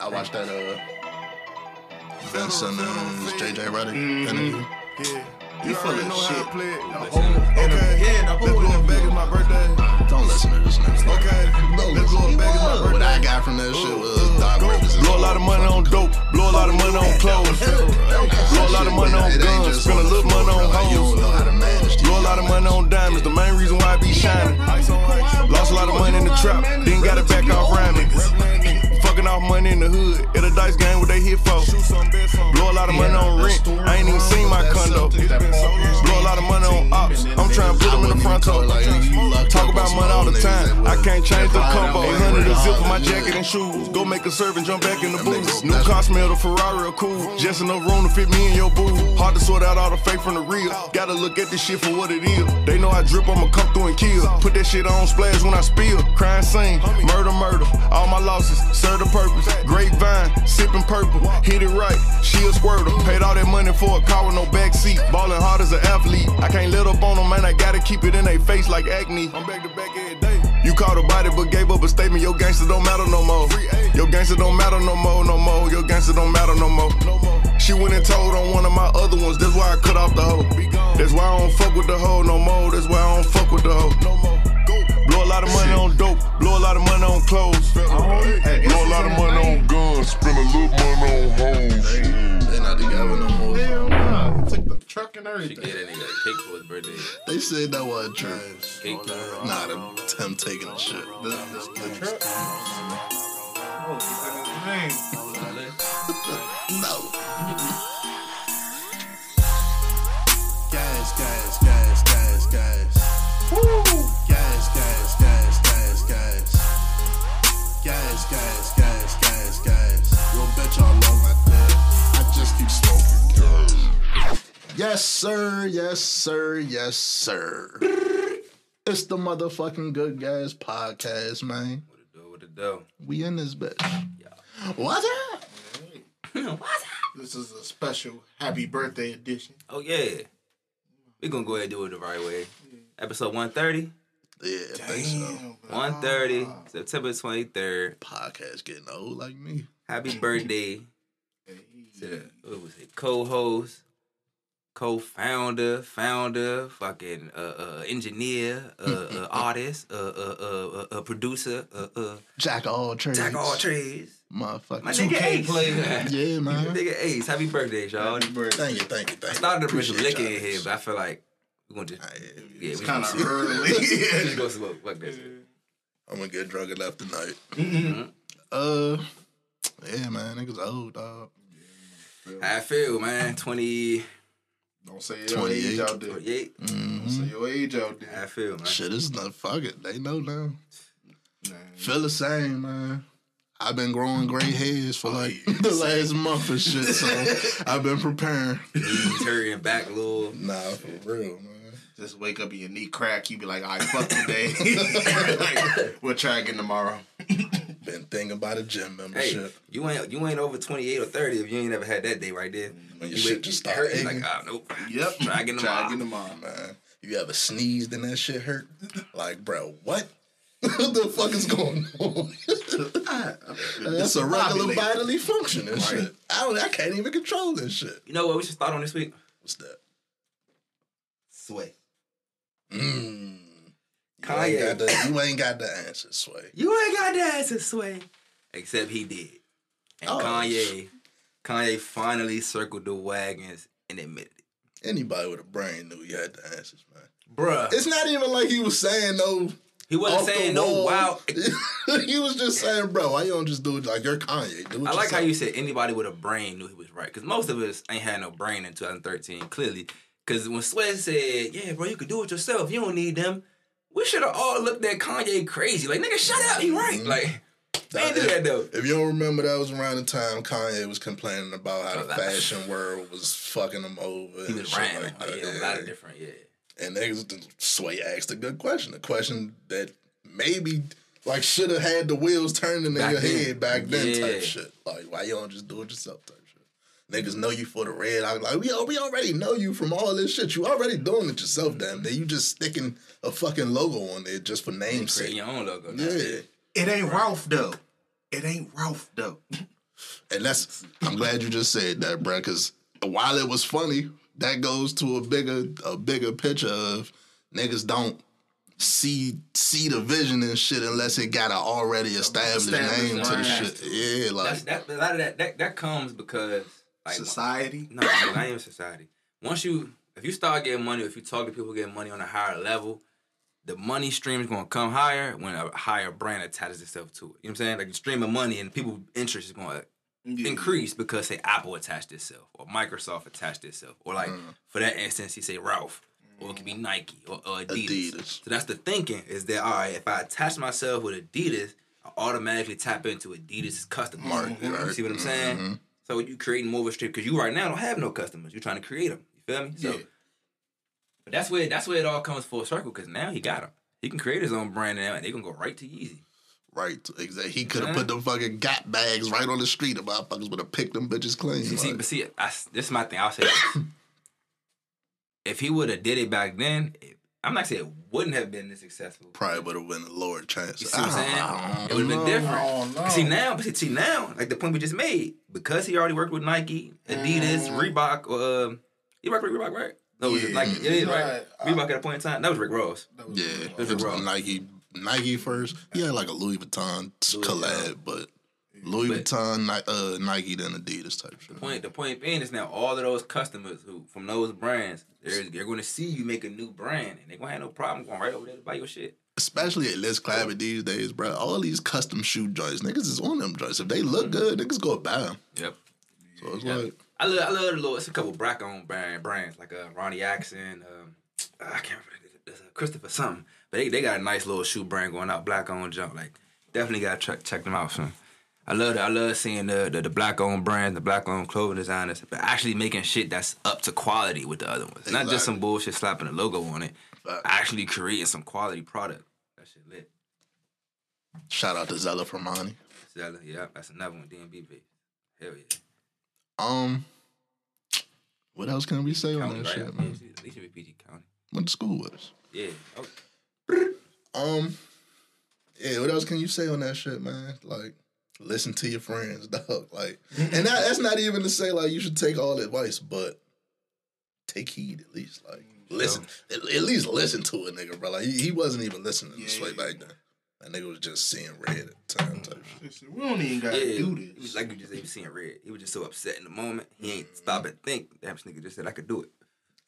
I watched that uh Ben Simmons, JJ Redick interview. Yeah. You full of already know how shit. to play it. The Okay. whole Okay. Yeah, the Let's whole blow it back. interview. It's my birthday. Don't listen to this nigga. Okay. Don't Let's blow listen. it back. It's my birthday. What I got from that shit was Doc Rivers. Blow a lot of money on dope, blow a lot of money on clothes. Blow a lot of money on guns, spend a little money on You hoes. how to manage these Blow a lot of money on diamonds, the main reason why I be shining. Lost a lot of money in the trap, then got it back off rhyming. Fucking off money in the hood, at a dice game what they hit for. Blow a lot of money on rent, I ain't even seen my condo. Blow a lot of money on ops, I'm trying to put them in the front door. Talk about money all the time, I can't change the combo. 800 a zip for my jacket and shoes. Go make a serve and jump back in the booth. New car smell, the Ferrari are cool. Just enough room to fit me in your booth. Hard to sort out all the fake from the real. Gotta look at this shit for what it is. They know I drip, I'ma come through and kill. Put that shit on splash when I spill. Crime scene, murder, murder. All my losses serve the purpose. Grapevine, sipping purple. Hit it right, she a squirter. Paid all that money for a car with no back seat. Ballin' hard as an athlete. I can't let up on them, man. I gotta keep it in their face like acne. I'm back to back every day. You caught a body but gave up a statement. Your gangster don't matter no more. Your gangster don't matter no more, no more. Your gangster don't matter no more. She went and told on one of my other ones. That's why I cut off the hoe. That's why I don't fuck with the hoe no more. That's why I don't fuck with the hoe. No more. Blow a lot of money on dope. Blow a lot of money on clothes. Blow a lot of money on guns. Spend a little money on hoes. They not together no more. Hell no. Took the truck and She everything. gave that nigga a cake for his birthday. They said that wasn't true. Cake. Nah, them Tim taking the shit. The, the, the truck. Oh, man. No. Gas, gas, gas, gas, gas. Woo! Gas, gas, gas, gas, gas. Gas, gas, gas, gas, gas. Yo, bet y'all love my dad. I just keep smoking gas. Yes, sir. Yes, sir. Yes, sir. It's the motherfucking Good Gas podcast, man. What it do? What it do? We in this bitch. What's up? What's up? This is a special happy birthday edition. Oh yeah. We gonna go ahead and do it the right way. Episode 130. Yeah, I think so. Damn, 130, September 23rd. Podcast getting old like me. Happy birthday to the, what was it? Co-host, co-founder, founder, fucking uh, uh engineer, uh, uh artist, uh, uh, uh, uh, uh producer, uh, uh Jack of all trades. jack of all trades. Motherfucker. My nigga Ace. player. Yeah, man. Nigga Ace, happy birthday, y'all. Happy birthday. Thank you, thank you, thank you. Started to bring some Appreciate liquor in here, but I feel like we're gonna just Ah, yeah, yeah, It's kind of early. yeah. just go smoke. Fuck that shit. I'm gonna get drunk enough tonight. Mm-hmm. Uh, yeah, man, niggas old, dog. How I feel, man. 20, Don't say your age out there. 28. Don't say Mm-hmm. your age out How I feel, man. Shit, it's not fuck it. They know now. Man. Feel the same, man. I've been growing gray hairs for like yeah. the last month and shit, so I've been preparing. Knees hurting back a little. Nah, for real, man. Just wake up and your knee crack. You be like, all right, fuck today. like, we'll try again tomorrow. Been thinking about a gym Hey, membership. you ain't you ain't over 28 or 30 if you ain't ever had that day right there. When your You shit wake- just start hurt, you aching. like, ah, nope. Yep. Try again tomorrow. Try tomorrow. again tomorrow. man. You ever sneezed and that shit hurt? Like, bro, what? What the fuck is going on? That's a regular bodily function and Right. shit. I don't. I can't even control this shit. You know what we should start on this week? What's that? Sway. Mm. You Kanye. ain't, got the, you ain't got the answer, Sway. You ain't got the answer, Sway. Except he did. And Oh, Kanye, Kanye finally circled the wagons and admitted it. Anybody with a brain knew he had the answers, man. Bruh. It's not even like he was saying no. He wasn't saying no wow. he was just saying, bro, why you don't just do it like you're Kanye? Do I like how yourself." you said anybody with a brain knew he was right. Because most of us ain't had no brain in 2013, clearly. Because when Sway said, yeah, bro, you could do it yourself. You don't need them. We should have all looked at Kanye crazy. Like, nigga, shut up. He right. Mhm. Like, they ain't do that, though. If you don't remember, that was around the time Kanye was complaining about how the fashion world was fucking him over. He and was shit rhyming. like yeah, a lot of different, yeah. And niggas, Sway asked a good question, a question that maybe like should have had the wheels turning in Back your then. head back then Yeah. type shit. Like why you don't just do it yourself type shit. Niggas know you for the red. I like we oh, we already know you from all this shit. You already doing it yourself, damn. Then you just sticking a fucking logo on there just for Creating namesake. your own logo. now. Yeah. It ain't Ralph though. It ain't Ralph though. And that's I'm glad you just said that, bruh, because while it was funny, that goes to a bigger a bigger picture of niggas don't see see the vision and shit unless it got an already established, Established name to the shit. Yeah, like That's, that, a lot of that, that that comes because like Society. No, no, not even society. Once you, if you start getting money, if you talk to people getting money on a higher level, the money stream is gonna come higher when a higher brand attaches itself to it. You know what I'm saying? Like the stream of money and people interest is gonna Yeah. increase because say Apple attached itself or Microsoft attached itself or like Mm. for that instance, you say Ralph. Or it could be Nike or, or Adidas. Adidas. So that's the thinking is that all right, if I attach myself with Adidas, I automatically tap into Adidas' customer Market, You right. see what I'm saying? Mhm. So you creating more of a strip because you right now don't have no customers. You're trying to create them. You feel me? So, Yeah. but that's where that's where it all comes full circle because now he got them. He can create his own brand now, and they gonna go right to Yeezy. Right, exactly. He could have put them fucking Gap bags right on the street. The motherfuckers would have picked them bitches clean. See, like, but see, I, this is my thing. I'll say this. if he would have did it back then, it, I'm not saying it wouldn't have been this successful. probably would have been a lower chance. You see what I'm saying? I It would have been different. no, no. See now, but see now, like the point we just made, because he already worked with Nike, Adidas, Mm. Reebok, or um, he worked with Reebok, right? No, it was Yeah. Nike. It is right. Right. Reebok at a point in time. That was Rick Ross. That was Yeah, good. That's it wrong. was Nike. Nike first. He had like a Louis Vuitton collab, but Louis But- Vuitton, uh, Nike, then Adidas type shit. Point. The point being is now all of those customers who from those brands, they're they're going to see you make a new brand, and they're gonna have no problem going right over there to buy your shit. Especially at Liz Clavin these days, bro. All these custom shoe joints, niggas is on them joints. If they look good, niggas go buy them. Yep. So it's Yeah. like, I love, I love the little. It's a couple black owned brand brands like uh, Ronnie Axon. Um, I can't remember. Uh, Christopher something, but they, they got a nice little shoe brand going out, black owned jump. Like definitely got to check check them out soon. I love that. I love seeing the the, the black owned brands, the black owned clothing designers, but actually making shit that's up to quality with the other ones. Not just some bullshit slapping a logo on it. Facts. Actually creating some quality product. That shit lit. shout out to Zella from Fermani. Zella, yeah, that's another one. DMV baby. Hell yeah. Um, what else can we say on County, that right? shit, man? At least be PG County. Went to school with us. Yeah. Okay. Um, yeah, what else can you say on that shit, man? Like, listen to your friends, dog. Like, and that, that's not even to say like you should take all advice, but take heed at least. Like, listen, at, at least listen to a nigga, bro. Like, he, he wasn't even listening this Yeah. way back then. That nigga was just seeing red at the time type shit. We don't even gotta Yeah, do He was this. like you just ain't seeing red. He was just so upset in the moment. He ain't stop and think. Damn, this nigga just said I could do it.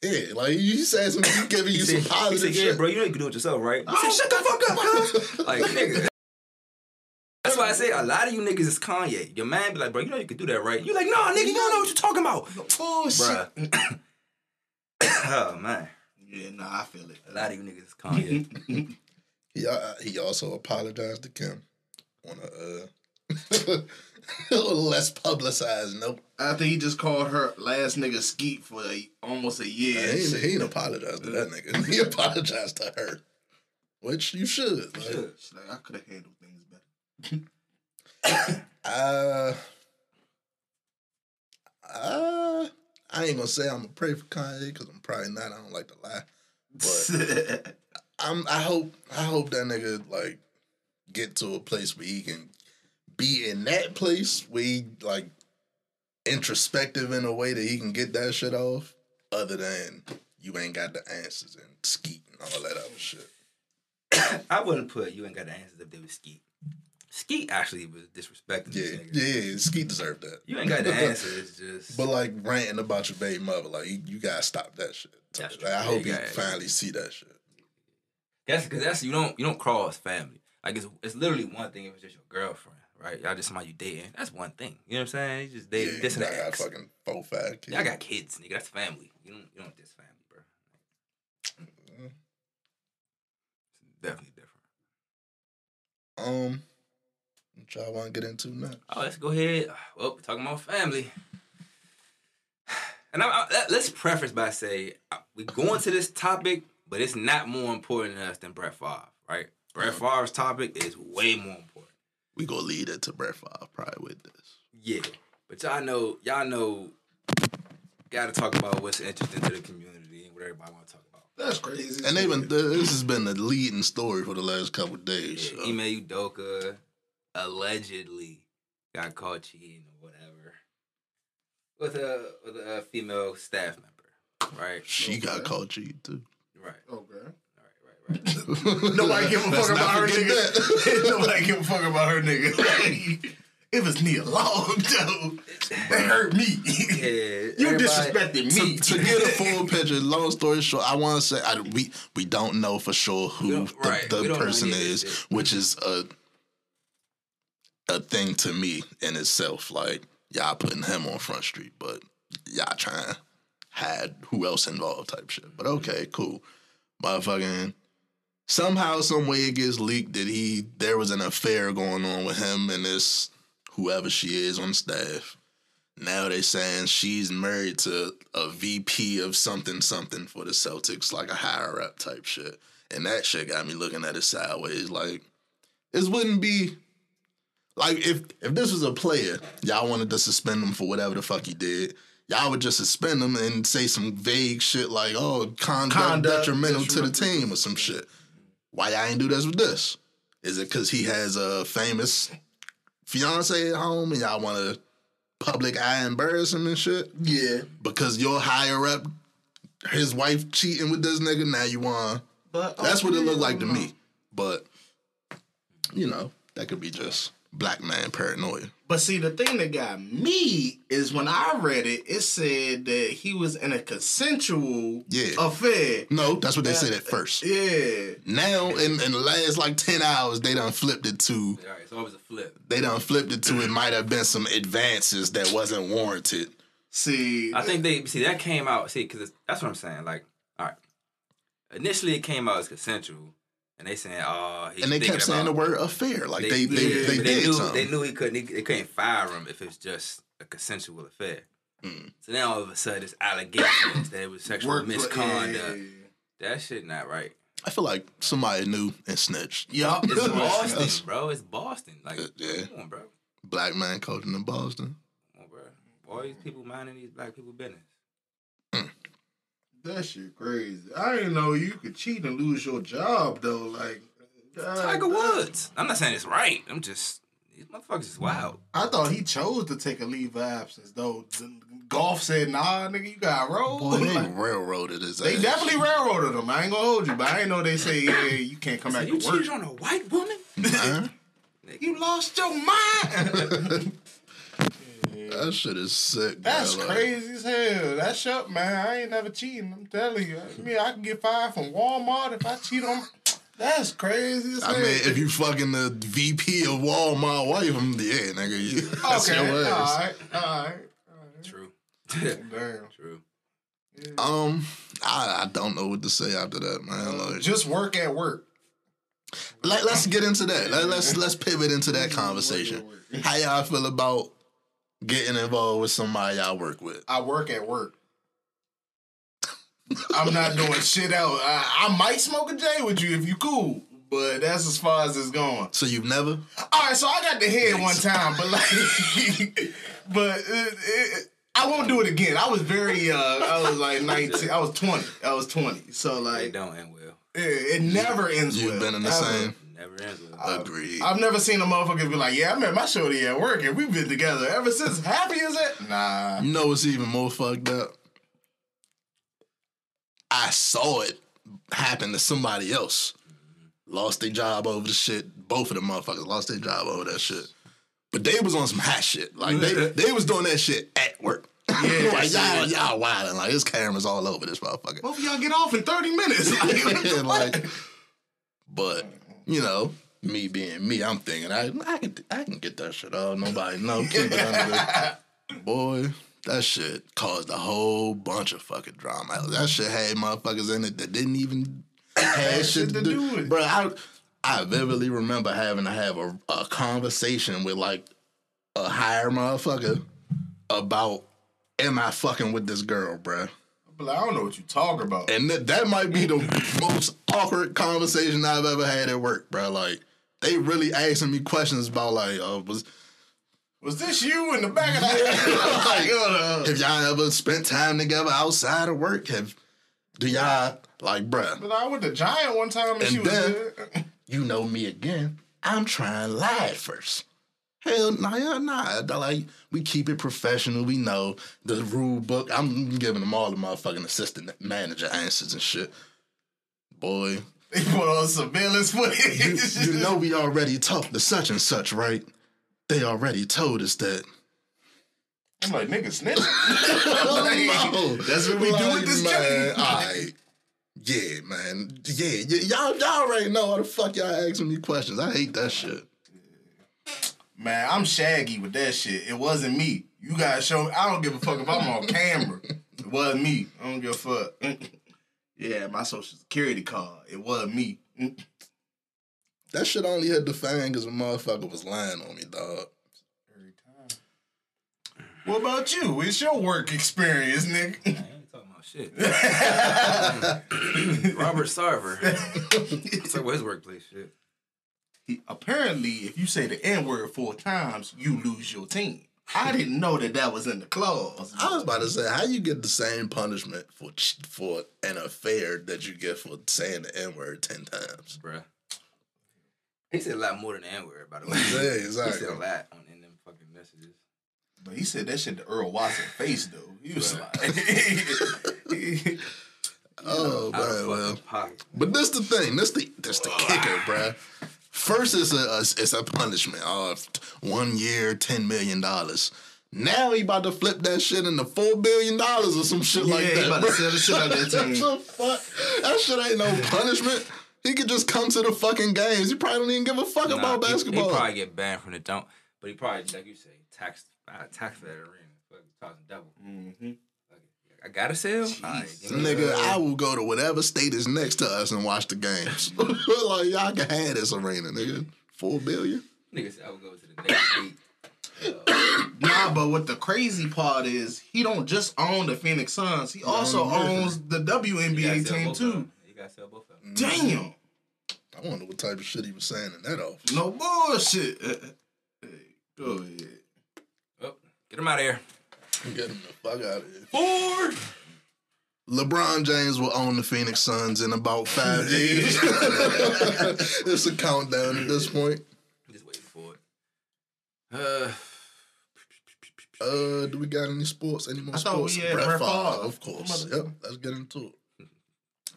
Yeah, like you said some, he giving you He some said, positive he said, shit. yeah, bro, you know you can do it yourself, right? I said, shut the fuck up, cuz. like, nigga. That's why I say a lot of you niggas is Kanye. Your man be like, bro, you know you can do that, right? You like, nah, nigga, you don't know what you're talking about. Bullshit. Bruh. oh, man. Yeah, nah, I feel it. A lot of you niggas is Kanye. He uh, he also apologized to Kim on a uh, a less publicized Nope. I think he just called her last nigga skeet for a, almost a year. he, ain't, shit. he ain't apologized to that nigga. He apologized to her, which you should. Like, Should. She's like, I could have handled things better. Uh, uh, I ain't gonna say I'm gonna pray for Kanye because I'm probably not. I don't like to lie, but I'm. I hope. I hope that nigga like get to a place where he can be in that place where he like introspective in a way that he can get that shit off. Other than you ain't got the answers and skeet and all that other shit. I wouldn't put you ain't got the answers if they was Skeet. Skeet actually was disrespecting Yeah, yeah, yeah. Skeet deserved that. You ain't got the answers, just. But like ranting about your baby mother, like you, you gotta stop that shit. That's Like, I hope you finally see that shit. That's because that's you don't you don't cross family. Like it's it's literally one thing if it's just your girlfriend, right? Y'all just somebody you dating. That's one thing. You know what I'm saying? You just Yeah, dating this and got that. fucking four, five kids. Y'all got kids, nigga. That's family. You don't you don't diss family, bro. Mm-hmm. It's definitely different. Um, what y'all want to get into next? Oh, let's go ahead. Well, we're talking about family. And I, I, let- let's preface by saying uh, we go into this topic, but it's not more important to us than Brett Favre, right? Brett Favre's topic is way more important. We gonna lead it to Brett Favre probably with this. Yeah, but y'all know, y'all know, got to talk about what's interesting to the community and what everybody want to talk about. That's crazy. And they've been this has been the leading story for the last couple of days. Yeah, so. Ime Udoka allegedly got caught cheating or whatever with a with a female staff member, right? She got caught cheating too. Right. Okay. Nobody give a fuck about her nigga. Nobody give a fuck about her nigga. it was Nia Long, though. That hurt me. Yeah, You everybody- disrespected me. to get a full picture, long story short, I want to say I, we we don't know for sure who the, right, the we don't know person any is, which is a a thing to me in itself. Like y'all putting him on Front Street, but y'all trying to hide who else involved type shit. But okay, cool, motherfucking. Somehow, some way, it gets leaked that he there was an affair going on with him and this whoever she is on staff. Now they're saying she's married to a VP of something something for the Celtics, like a higher up type shit. And that shit got me looking at it sideways. Like, this wouldn't be like if if this was a player, y'all wanted to suspend him for whatever the fuck he did. Y'all would just suspend him and say some vague shit like, "Oh, conduct, Conduct detrimental to the team" or some shit. Why y'all ain't do this with this? Is it because he has a famous fiance at home and y'all want to public eye embarrass him and shit? yeah. Because your higher up, his wife cheating with this nigga, now you want. But That's what it looked like to me. But you know, that could be just black man paranoia. But see, the thing that got me is when I read it, it said that he was in a consensual Yeah. affair. No, that's what they said at uh, first. Yeah. Now, in, in the last like ten hours, they done flipped it to All right, so it was a flip. they done flipped it to it might have been some advances that wasn't warranted. See, I think they see that came out. See, because that's what I'm saying. Like, all right, initially it came out as consensual, and they saying, "Oh," he's And they kept saying the word affair, like they they, yeah, they, but did knew something. they knew he couldn't. He, they couldn't fire him if it's just a consensual affair. Mm. So now all of a sudden it's allegations that it was sexual work misconduct. That shit not right. I feel like somebody knew and snitched. Yup. It's Boston, bro. It's Boston. Like, Uh, yeah. come on, bro. Black man coaching in Boston. Come on, bro. All these people minding these black people business. That shit crazy. I didn't know you could cheat and lose your job though. Like God Tiger damn. Woods. I'm not saying it's right. I'm just these motherfuckers is wild. I thought he chose to take a leave of absence though. The- Golf said, "Nah, nigga, you got roll." Boy, they Like, railroaded his they ass. definitely railroaded him. I ain't gonna hold you, but I ain't know they say, "Yeah, you can't come So back you to work." You cheated on a white woman? Man, You lost your mind. that shit is sick. That's bro. Like, crazy as hell. That's up, man. I ain't never cheating. I'm telling you. I mean, I can get fired from Walmart if I cheat on. That's crazy as hell. I hell. mean, if you fucking the VP of Walmart wife, I'm yeah, nigga, you, that's okay, your all ass. right, all right. True. Damn. True. Um, I, I don't know what to say after that, man. Like, Just work at work. let, us get into that. Let, let's let's pivot into that conversation. How y'all feel about getting involved with somebody y'all work with? I work at work. I'm not doing shit out. I, I might smoke a J with you if you cool, but that's as far as it's going. So you've never? All right, so I got the head one time, but like, but it, it, I won't do it again. I was very, uh, I was like 19, I was 20, I was 20. So like, it don't end well. it, it never ends You've well. been in the ever. same. Never ends. Agreed. I've never seen a motherfucker be like, yeah, I met my shorty at work and we've been together ever since. Happy as it? Nah. You know what's even more fucked up? I saw it happen to somebody else. Lost their job over the shit. Both of the motherfuckers lost their job over that shit. But they was on some hot shit. Like they they was doing that shit at work. Yeah, like y'all see. y'all wilding. Like his cameras all over this motherfucker. Both of y'all get off in 30 minutes. Like, Yeah, like, but you know, me being me, I'm thinking I I can I can get that shit off. Nobody know. Keep it under the boy. That shit caused a whole bunch of fucking drama. That shit had motherfuckers in it that didn't even have shit to, do. with it. Bro, I I vividly remember having to have a, a conversation with like a higher motherfucker about am I fucking with this girl, bruh? But I don't know what you talking about. And that, that might be the most awkward conversation I've ever had at work, bro. Like, they really asking me questions about, like, uh, was Was this you in the back of the like, uh, have y'all ever spent time together outside of work? Have do y'all like, bruh? but I went to Giant one time and, And she was then- there. You know me again. I'm trying to lie at first. Hell, nah, yeah, nah. Like we keep it professional. We know the rule book. I'm giving them all the motherfucking assistant manager answers and shit. Boy, They put on surveillance you, footage. you know we already talked to such and such, right? They already told us that. I'm like, nigga, snitch. no. That's what we do with this man. All right. Yeah, man. Yeah, y- y'all, y'all already know how the fuck y'all asking me questions. I hate that shit. Man, I'm shaggy with that shit. It wasn't me. You guys show me. I don't give a fuck if I'm on camera. It wasn't me. I don't give a fuck. yeah, my social security card. It wasn't me. That shit only had the fan because a motherfucker was lying on me, dog. What about you? What's your work experience, nigga? I ain't talking about shit. Robert Sarver. Let's talk about his workplace shit. He- apparently, if you say the N word four times, you lose your team. I didn't know that that was in the clause. I was about to say, how you get the same punishment for for an affair that you get for saying the N word ten times? Bruh. He said a lot more than the N word, by the way. Yeah, He said a lot on in them fucking messages. But he said that shit to Earl Watson face though. He was like, Oh Out of man, fucking well. pocket. But this the thing. This the this the kicker, bruh. First, it's a, a it's a punishment of one year, ten million dollars. Now he about to flip that shit into four billion dollars or some shit like Yeah, he that. about to sell the shit out that team. What the fuck? That shit ain't no punishment. He could just come to the fucking games. He probably don't even give a fuck Nah, about basketball. He, probably get banned from the dunk, but he probably, like you say, tax uh, tax that arena. Fuck, talking double. Mm-hmm. I gotta sell. Alright, give me Nigga, the- I will go to whatever state is next to us and watch the games. like y'all can have this arena, nigga. Four billion. Nigga said I would go to the next state. Nah, but what the crazy part is, he don't just own the Phoenix Suns. He also owns the You WNBA team too. them. You gotta sell both of them. Damn, mm-hmm. I wonder what type of shit he was saying in that office. no bullshit. Hey, go ahead. Oh, get him out of here. Get him the fuck out of here. Four. LeBron James will own the Phoenix Suns in about five years. it's a countdown at this point. Just waiting for it. Uh, Uh, do we got any sports? Any more I thought we sports? had Brett Favre. of course. Yep, let's get into it.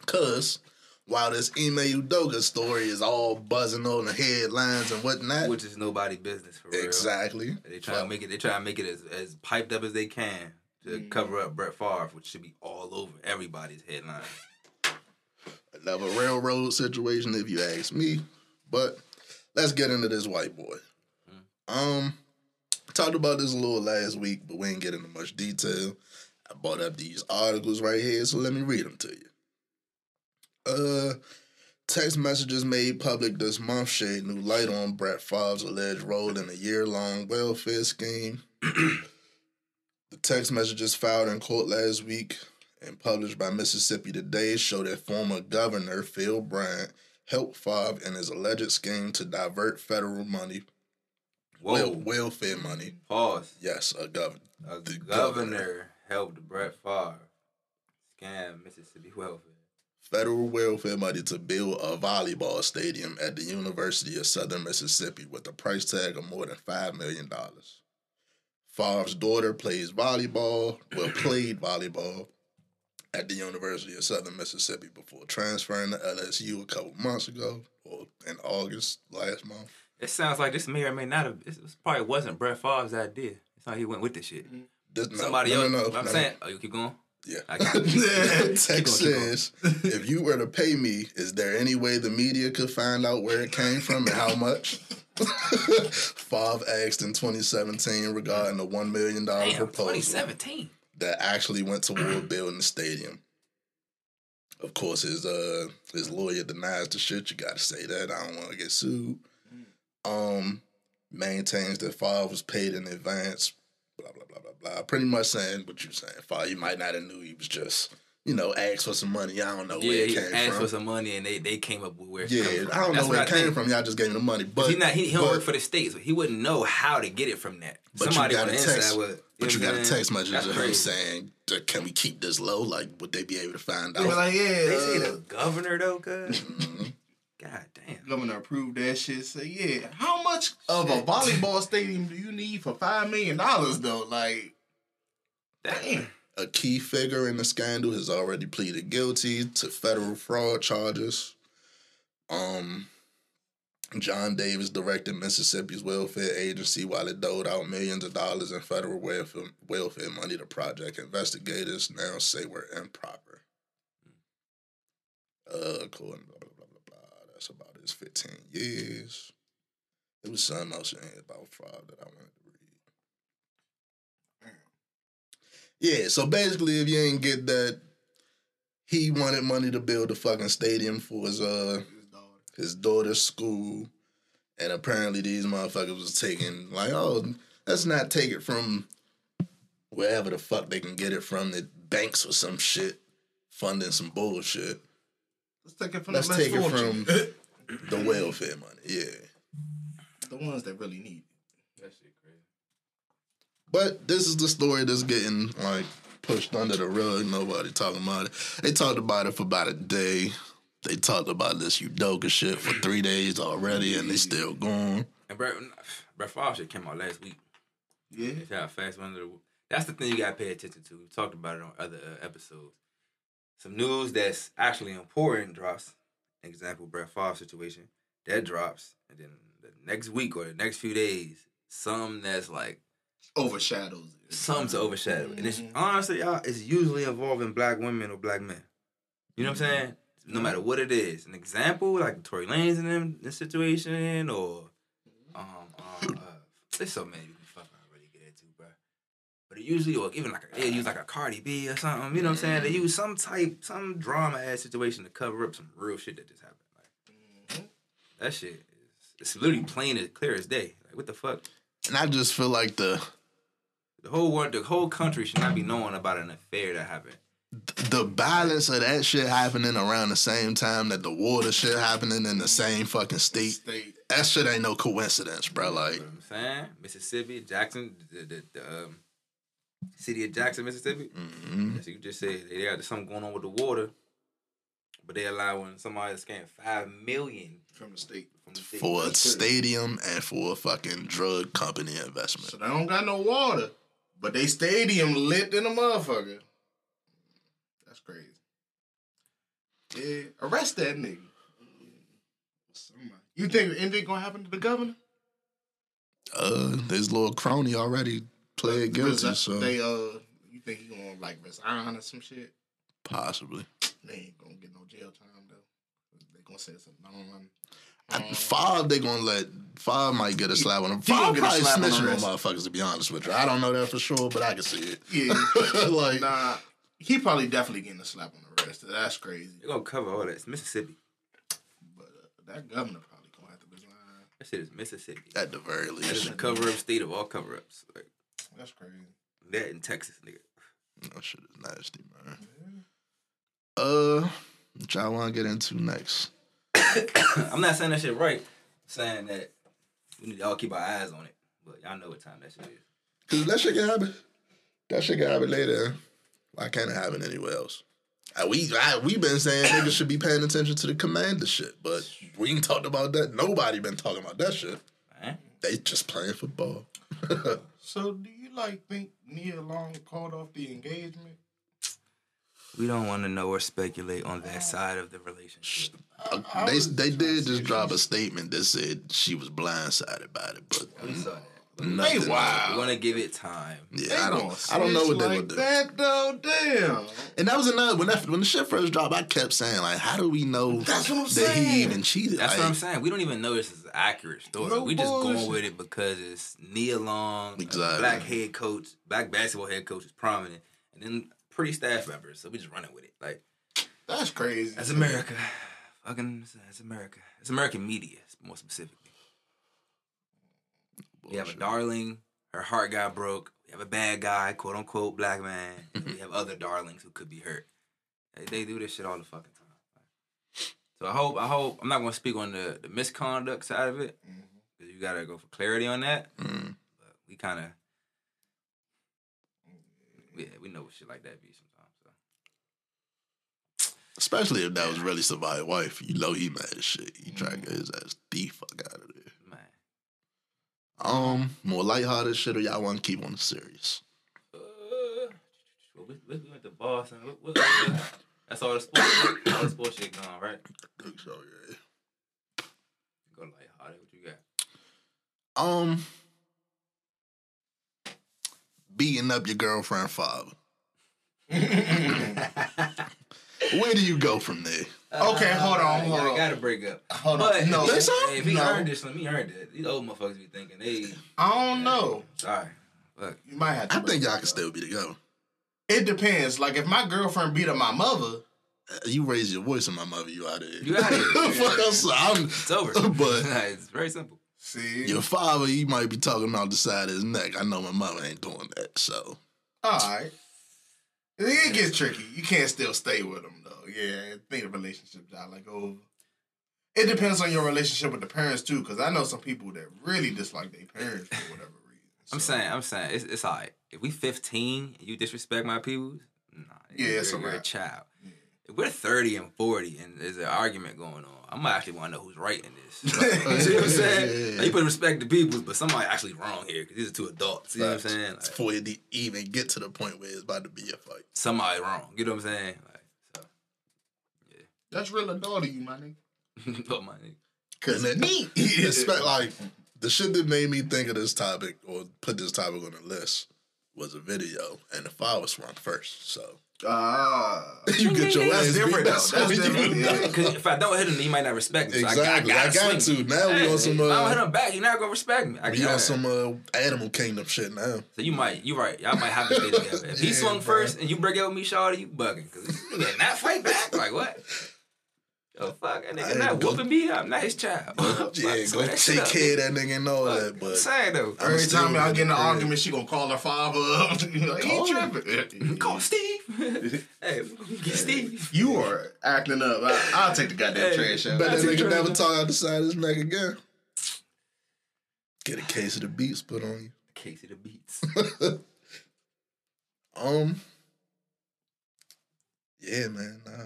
Cause while this Ime Udoka story is all buzzing on the headlines and whatnot, which is nobody business for real. exactly. They try to make it. They try to make it as, as piped up as they can to cover up Brett Favre, which should be all over everybody's headline. Another railroad situation, if you ask me. But let's get into this white boy. Um, talked about this a little last week, but we ain't get into much detail. I brought up these articles right here, so let me read them to you. Uh, text messages made public this month shed new light on Brett Favre's alleged role in a year-long welfare scheme. the text messages filed in court last week and published by Mississippi Today show that former Governor Phil Bryant helped Favre in his alleged scheme to divert federal money, Whoa. wel- welfare money. Pause. Yes, a governor. A The governor, helped Brett Favre scam Mississippi welfare. Federal welfare money to build a volleyball stadium at the University of Southern Mississippi with a price tag of more than $5 million. Favre's daughter plays volleyball, well, played volleyball at the University of Southern Mississippi before transferring to LSU a couple months ago, or in August last month. It sounds like this may or may not have. This this probably wasn't Brett Favre's idea. It's how he went with this shit. This, no, Somebody no, else. no, no, I'm saying, oh, you keep going. Yeah. I got it. Text Keep going, keep says, if you were to pay me, is there any way the media could find out where it came from and how much? Favre asked in 2017 regarding the $1 million Damn, proposal 2017. that actually went toward building the stadium. Of course, his uh his lawyer denies the shit. You gotta say that. I don't want to get sued. Um, maintains that Favre was paid in advance. Blah. Pretty much saying what you're saying. Favre, you might not have knew he was just you know asked for some money. I don't know Yeah, where it he came asked from. for some money and they, they came up with where it yeah, came from. I don't That's know where it I came think. from. Y'all just gave him the money, but he not he, he don't work for the states. He wouldn't know how to get it from that. But Somebody you on got the a text. inside would. But you know got what a I'm saying? text message That's of him saying, "Can we keep this low? Like, would they be able to find out? They were like, yeah. They say uh, the governor though, cuz. God damn. Governor approved that shit. Say, yeah, how much of a volleyball stadium do you need for five million dollars though? Like, damn. A key figure in the scandal has already pleaded guilty to federal fraud charges. Um, John Davis directed Mississippi's welfare agency while it doled out millions of dollars in federal welfare, welfare money to project investigators now say were improper. Uh, according blah blah blah blah blah. That's about his fifteen years. There was something else about fraud that I wanted to read. Yeah, so basically, if you ain't get that, he wanted money to build a fucking stadium for his uh his daughter's school, and apparently these motherfuckers was taking like, oh, let's not take it from wherever the fuck they can get it from, the banks or some shit, funding some bullshit. Let's take it from Let's take it from the welfare money, yeah. The ones that really need. it. That shit crazy. But this is the story that's getting like pushed under the rug. Nobody talking about it. They talked about it for about a day. They talked about this Udoka shit for three days already, and they still going. And Brett, Brett Favre shit came out last week. Yeah. It's how fast one of the. That's the thing you gotta pay attention to. We talked about it on other uh, episodes. Some news that's actually important drops. Example, Brett Favre situation that drops, and then the next week or the next few days, some that's like Overshadows. it. something to overshadow. it. And it's Mhm. honestly, y'all, it's usually involving black women or black men. You know what I'm saying? No matter what it is. An example, like Tory Lanez in them this situation, or um, um uh, there's so many we can fucking really get into, bro. But it usually, or even like a, they use like a Cardi B or something. You know what I'm saying? They use some type, some drama ass situation to cover up some real shit that just happened. Like that shit is it's literally plain as clear as day. Like what the fuck? And I just feel like the The whole world, the whole country should not be knowing about an affair that happened. the balance of that shit happening around the same time that the water shit happening in the same fucking state. State. That shit ain't no coincidence, bro. Like, You know what I'm saying? Mississippi, Jackson, the, the, the um, city of Jackson, Mississippi. mhm. As you just said, they got something going on with the water, but they allowing somebody to scam five million From the state. from the state. for a stadium and for a fucking drug company investment. So they don't got no water, but they stadium lit in a motherfucker. That's crazy. Yeah, arrest that nigga. Somebody. You think anything gonna happen to the governor? Uh, this little crony already played guilty, Resi- so they uh, you think he gonna like resign or some shit? possibly. They ain't gonna get no jail time though. They gonna say it's a non. I- Five, they gonna let five might get a slap on him. He gonna Five get a probably slap on the on motherfuckers. To be honest with you, I don't know that for sure, but I can see it. Yeah, like, nah. He probably definitely getting a slap on the wrist. That's crazy. They're gonna cover all that. It's Mississippi. But uh, that governor probably gonna have to resign. That shit is Mississippi. at the very least, That is least, a cover up state of all cover ups. Like That's crazy. that in Texas, nigga. that shit is nasty, man. Uh, what y'all want to get into next? I'm not saying that shit right. I'm saying that we need to all keep our eyes on it. But y'all know what time that shit is. Cause that shit can happen. That shit can happen later. Why can't it happen anywhere else? Uh, we I, we been saying niggas should be paying attention to the commander shit, but we ain't talked about that. Nobody been talking about that shit. Man. They just playing football. So do you like think Nia Long called off the engagement? We don't want to know or speculate on that side of the relationship. Uh, they they did just drop a statement that said she was blindsided by it, but We saw that. nothing. Hey, wow. We want to give it time. Yeah, They I don't. I don't know what they like would do. That though, damn. And that was another when that when the shit first dropped. I kept saying like, how do we know That's what I'm that saying. he even cheated? That's like, what I'm saying. We don't even know this is an accurate story. No we just going with it because it's Nia Long, Exactly. black head coach, black basketball head coach is prominent, and then pretty staff members. So we just running with it. Like That's crazy. that's America. Fucking, that's America. It's American media, more specifically. We have a darling. Her heart got broke. We have a bad guy, quote unquote, black man. we have other darlings who could be hurt. They, they do this shit all the fucking time. So I hope, I hope, I'm not gonna speak on the, the misconduct side of it, because you gotta go for clarity on that. Mm. But we kind of, yeah, we know what shit like that be sometimes. So. Especially if that was really somebody's wife. You know he mad as shit. You try to get his ass the fuck out of there. Man. Um, more lighthearted shit or y'all want to keep on the serious? Uh, well, we, we we went to Boston. What, what, what, that's all the sports. all the sports shit going right. think so, yeah. Go like Holly. What you got? Um, beating up your girlfriend father. Where do you go from there? Okay, hold on, hold on. I gotta break up. Hold But on. No, Think so? Hey, if he No. earned this, let me earn that. These old motherfuckers be thinking they. I don't know. Sorry. Fuck. You might have to. I think y'all can still be together. It depends. Like if my girlfriend beat up my mother, Uh, You raise your voice in my mother, you out of here. You outta here. Fuck else, I'm, It's over. But- it's very simple. See, your father, he might be talking out the side of his neck. I know my mother ain't doing that, so. all right. It gets tricky. You can't still stay with them though. Yeah, I think the relationship y'all like over. It depends on your relationship with the parents too, because I know some people that really dislike their parents for whatever reason. I'm saying, I'm saying, it's it's alright. If we 15 and you disrespect my peoples, nah, Yeah, you're, it's a you're a wrap. child. If we're 30 and 40 and there's an argument going on, I might actually want to know who's right in this. See what I'm saying? Yeah, yeah, yeah. Like, you put respect to people, but somebody actually wrong here because these are two adults. You know what I'm Facts. saying? Like, Before you even get to the point where it's about to be a fight. somebody wrong. You know what I'm saying? Like, so, That's real adult of you, my nigga. but my nigga. Cause it, Me. Espe- like the shit that made me think of this topic or put this topic on the list was a video, and the file was from first. So Ah. you get your ass beat, different. That's, That's different, you yeah. do. Because if I don't hit him, he might not respect me. So Exactly. I, I got, I, got gotta swing. to. Now we on some, If I don't uh, hit him back, he not gonna respect me. I We on some uh, animal kingdom shit now. So you might, you right. Y'all might have to stay together. If he swung bro. first and you break up with me, Shawty, you bugging. Cause you getting that fight back? Like what? Yo, fuck that nigga I not ain't go- whooping me. I'm not his child. Yeah, go that take care of that nigga and all Fuck, that. I'm But saying though. I'm Every time y'all get in an argument, she gonna call her father up. like, he Call him. tripping. Call Steve. hey, get Steve. You are acting up. I, I'll take the goddamn Hey, trash out. bet that nigga never talk outside of his neck again. Get a case of the beats put on you. A case of the Beats. Um. Yeah, man. Nah.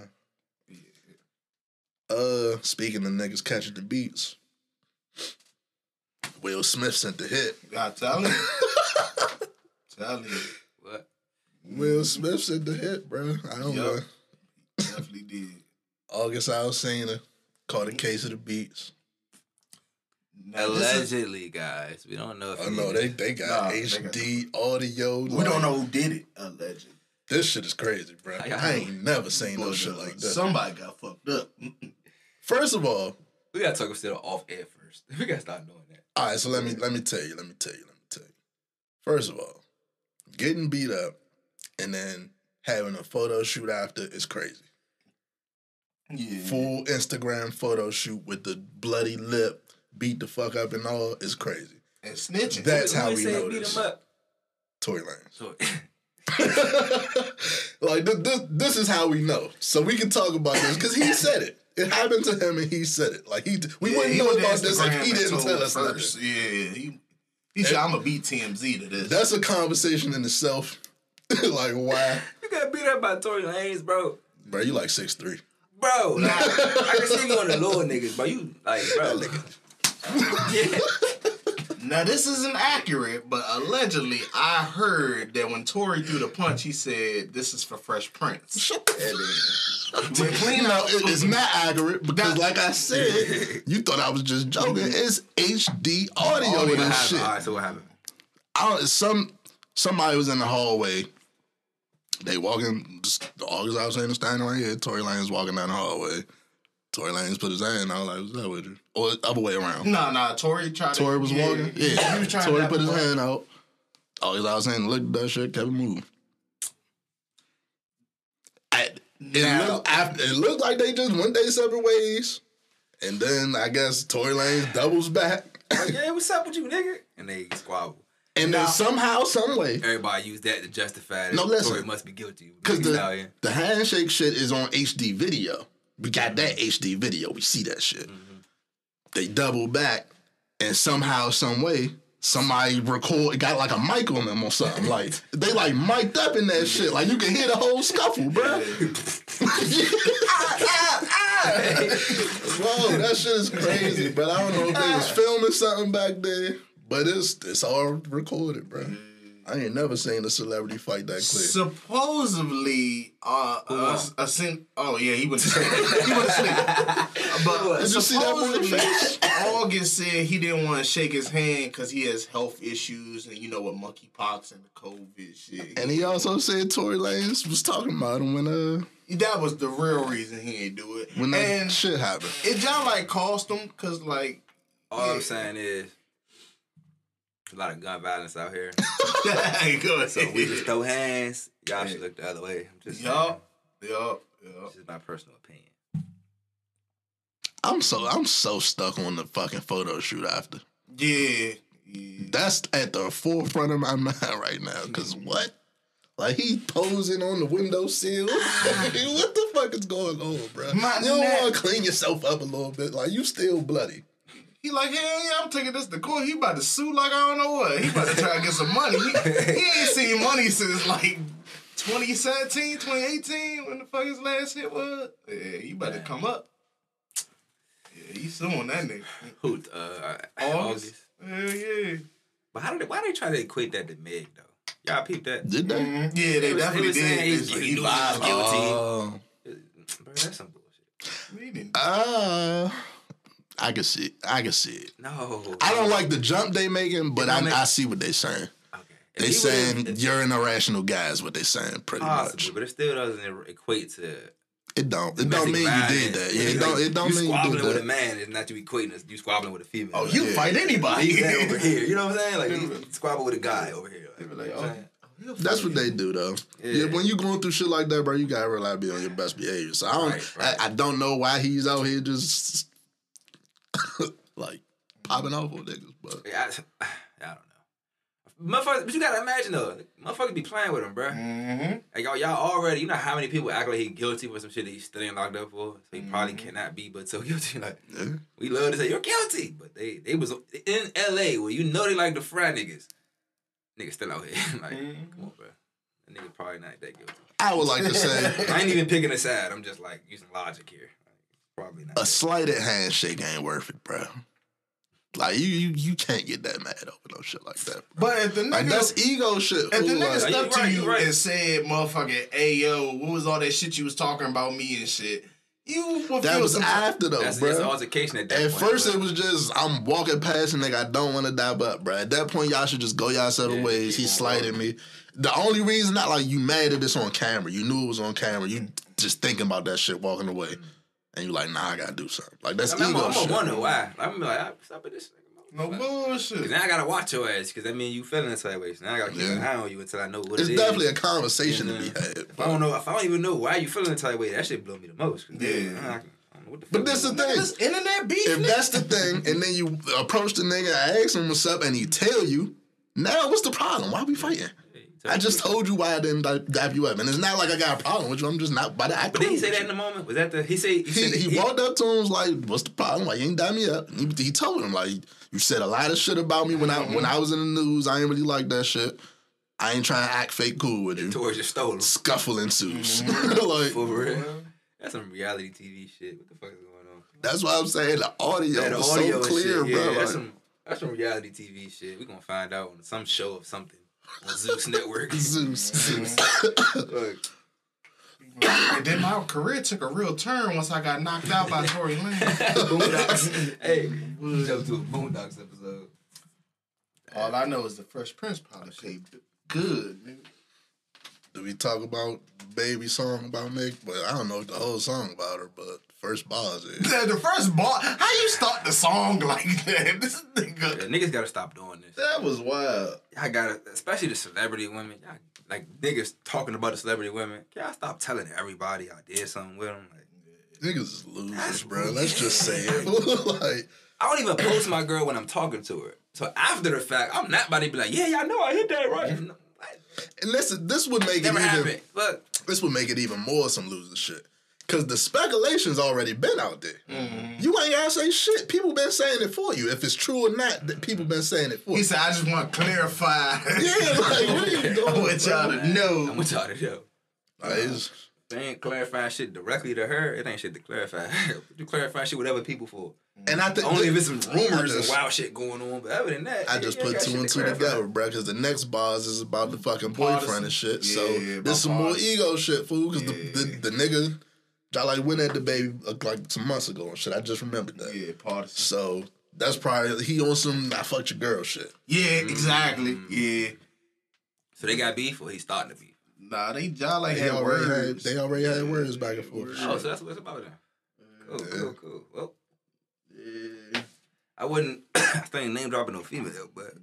Uh, speaking of niggas catching the beats, Will Smith sent the hit. I tell you. tell you. What? Will Smith sent the hit, bro. I don't Yup. know. Definitely did. August Alsina caught a case of the beats. Now, this is- Allegedly, guys. We don't know if I know they they got Nah, they got- HD audio. we like, don't know who did it, Allegedly, This shit is crazy, bro. I- I ain't never seen no shit like that. Somebody got fucked up. First of all, We gotta talk still off air first. We gotta start doing that. All right, so let me let me tell you, let me tell you, let me tell you. First of all, getting beat up and then having a photo shoot after is crazy. Yeah. Full Instagram photo shoot with the bloody lip, beat the fuck up and all is crazy. And snitching. That's how they we know beat this. him up? Tory Lanez. So like th- this, this is how we know. So we can talk about this because he said it. It happened to him and he said it. Like he, we Yeah, wouldn't he know about this if he didn't tell us first. nothing. Yeah, he, he said, I'm going to beat TMZ to this. That's a conversation in itself. like why, you got beat up by Tory Lanez, bro. bro? You like six three. Bro, like, I can see you on the little niggas, but you like, bro. yeah. Now this isn't accurate, but allegedly I heard that when Tory threw the punch, he said, "This is for Fresh Prince." Shut the And clean No, out, it's not accurate because, like I said, you thought I was just joking. It's HD audio Oh, of what this shit. happened? All right, so what happened? I don't, some somebody was in the hallway. They walking. Just, August I was saying standing right here. Tory Lanez walking down the hallway. Tory Lanez put his hand out like, "What's up with you?" Or other way around. Nah, nah. Tory tried. Tory to, was yeah, walking. he- Yeah, he was trying Tory to put his hand out. August I was saying, looked at that shit, kept it moving. I, it, Now- looked, after, it looked like they just went their separate ways, and then I guess Tory Lanez doubles back, Like, yeah, what's up with you, nigga? And they squabble. and then somehow, some way, Everybody use that to justify that No, listen. Tory must be guilty. Because the, the handshake shit is on HD video. We got that HD video. We see that shit. Mm-hmm. They double back, and somehow, some way, somebody record it got like a mic on them or something. Like they like mic'd up in that shit. Like you can hear the whole scuffle, bro. Whoa, that shit is crazy. But I don't know if they was ah. filming something back there. But it's it's all recorded, bro. I ain't never seen a celebrity fight that quick. Supposedly, uh, uh, a sin- oh yeah, he went to sleep. he went to sleep. But Did you see that boy supposedly, face? August said he didn't want to shake his hand because he has health issues and you know what monkeypox and the COVID shit. And he also said Tory Lanez was talking about him when uh that was the real reason he ain't do it. when that and shit happened. it just like cost him because like All Yeah. I'm saying is a lot of gun violence out here. So we just throw hands. Y'all should look the other way. I'm just saying. yup yup yup. This is my personal opinion. I'm so I'm so stuck on the fucking photo shoot after. Yeah. yeah. That's at the forefront of my mind right now. Cause what? Like he posing on the windowsill. what the fuck is going on, bro? My you don't want to clean yourself up a little bit. Like you still bloody. He like, hell yeah, I'm taking this to court. He about to sue like I don't know what. He about to try to get some money. He, he ain't seen money since like 2017, 2018, when the fuck his last hit was. Yeah, he about to come up. Yeah, he suing that nigga. Who? Uh, August. August. Hell yeah. But how did they, why they try to equate that to Meg though? Y'all peep that? Did they? Mhm. Yeah, they, was- definitely was did. he's- It's like he he lied. was guilty. Oh. Bro, that's some bullshit. He didn't- Uh, I can see. It. I can see it. No. I don't like the jump they making, but I, make- I see what they saying. Okay. If They he saying would've- you're an irrational guy is what they saying pretty possibly, much. but it still doesn't er, equate to. It don't. It don't domestic mean you did that. Yeah, it don't. It don't you mean you squabbling did with a man is not you equating us. You squabbling with a female. Oh, you Yeah. fight anybody. He's that over here. You know what I'm saying? Like you squabble with a guy over here. Like, like, you know what I'm oh, saying? Oh, that's what they do though. Yeah. Yeah. when you going through shit like that, bro, you gotta rely be on your best behavior. So I don't. Right, right. I, I don't know why he's out here just like popping off on niggas, but Yeah, I, I don't know. Motherfuckers, but you gotta imagine though, motherfuckers be playing with him, bro. Mm-hmm. Like y'all, y'all already, you know how many people act like he guilty for some shit that he's still ain't locked up for. So he probably Mm-hmm. cannot be, but so guilty. Like yeah. we love to say you're guilty, but they they was in L.A. where you know they like the frat niggas. Niggas still out here. like, Mm-hmm. come on, bro. That nigga probably not that guilty. I would like to say I ain't even picking a side. I'm just like using logic here. Like, probably not. a slighted handshake ain't worth it, bro. Like you, you, you can't get that mad over no shit like that. Bro. But if the nigga, Like that's ego shit. if the fool, nigga like- stepped to right, you you right. and said, "Motherfucking, hey yo, what was all that shit you was talking about me and shit?" You that was some after though, that's, bro. that's altercation at that At first, but- it was just I'm walking past and like I don't want to dab up, bro. At that point, y'all should just go y'all separate Yeah, ways. He keep slighted me. The only reason, not like you mad at this on camera. You knew it was on camera. You just thinking about that shit walking away, and you like, nah, I gotta do something. Like that's I mean, I'm, ego I'm shit. gonna wonder why. I'm gonna be like, what's up with this nigga? no Cause bullshit. now I gotta watch your ass, cause that mean you feeling this way. So now I gotta keep an Yeah. eye on you until I know what It's it is. definitely a conversation to be had. If I don't know, if I don't even know why you feeling the type of way, that shit blow me the most. then, Yeah. I, I don't know what the But fuck this the thing. This internet beef. If that's the thing, and then you approach the nigga, I ask him what's up, and he tell you, now what's the problem? Why we fighting? I just told you why I didn't di- dab you up, and it's not like I got a problem with you. I'm just not by the act. But did he say that in the moment? Was that the he say he, He, said he, he, walked up to him, was like, "What's the problem? Why you ain't dab me up?" And he, he told him, like, "You said a lot of shit about me when I when I was in the news. I ain't really like that shit. I ain't trying to act fake cool with you." towards your stole him. Scuffle ensues. Mm-hmm. like For real. That's some reality TV shit. What the fuck is going on? that's why I'm saying the audio Yeah, the was audio so clear, shit. bro. Yeah, like, that's some that's some reality TV shit. We gonna find out on some show of something on Zeus Network. Zeus. Look, and then my career took a real turn once I got knocked out by Tory Lanez. Boondocks. hey, we jump to a Boondocks episode. All I know is the Fresh Prince probably paid good. nigga. Did we talk about baby song about Meg? But I don't know the whole song about her, but first bars is. The the first bar, how you start the song like that? This is nigga, Yeah, niggas gotta stop doing this. that was wild. I gotta, especially the celebrity women. Y'all, like niggas talking about the celebrity women. Can y'all stop telling everybody I did something with them? Like, Niggas is losers, That's bro. Let's just say it. like, I don't even post my girl when I'm talking to her. So after the fact, I'm not about to be like, yeah, y'all know I hit that right. And listen, this would make Never it even happened. But this would make it even more some loser shit. Cause the speculation's already been out there. Mm-hmm. You ain't gotta say shit. People been saying it for you. If it's true or not, that people been saying it for you. He you. said, "I just want to clarify." Yeah, like what are you I doing? want y'all bro? to know. I'm with y'all to know. Like, it's- They ain't clarifying shit directly to her. It ain't shit to clarify. you clarify shit with other people for. and I think Only if it's some rumors I and wild shit going on. But other than that, I yeah, just put got two and two clarify. together, bro. Because the next bars is about the fucking Pardison. boyfriend and shit. so Yeah, about this some more ego shit, fool. Because Yeah. the, the the nigga, I like went at the baby uh, like some months ago and shit. I just remembered that. Yeah, Pardison. So that's probably he on some I fucked your girl shit. Yeah, exactly. Mm. Yeah. So they got beef, or he's starting to beef. Nah, they y'all like They had already had words. they already had words back and forth. Oh, so that's what it's about then. Cool, Yeah. cool, cool. Well, Yeah. I wouldn't. I think name dropping no female, but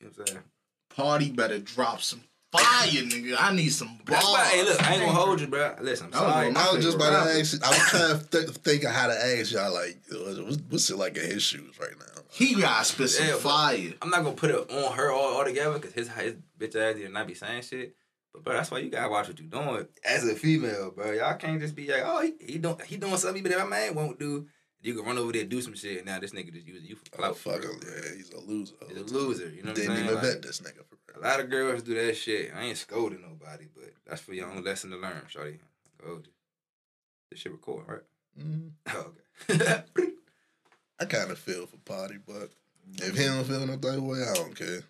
you know what I'm saying. Party better drop some fire, nigga. I need some bars. That's why. Hey, look, I ain't gonna hold you, bro. Listen, I'm I was I was just about to Rapper. ask. I was trying to th- think of how to ask y'all. Like, what's, what's it like in his shoes right now? He got spit some Yeah, but- fire. I'm not gonna put it on her all, all together because his his bitch ass did not be saying shit. But bro, that's why you gotta watch what you're doing as a female, bro. Y'all can't just be like, oh, he, he don't he doing something that my man won't do. You can run over there and do some shit. And now this nigga just using you for Oh, fuck him. Yeah, he's a loser. He's a loser. You know what I'm saying? Didn't even Like, vet this nigga for a lot of girls do that shit. I ain't scolding nobody, but that's for your own lesson to learn, shorty. Oh, this shit record, right? Mhm. Oh, okay. I kind of feel for Pardi, but if he don't feel no type way, I don't care.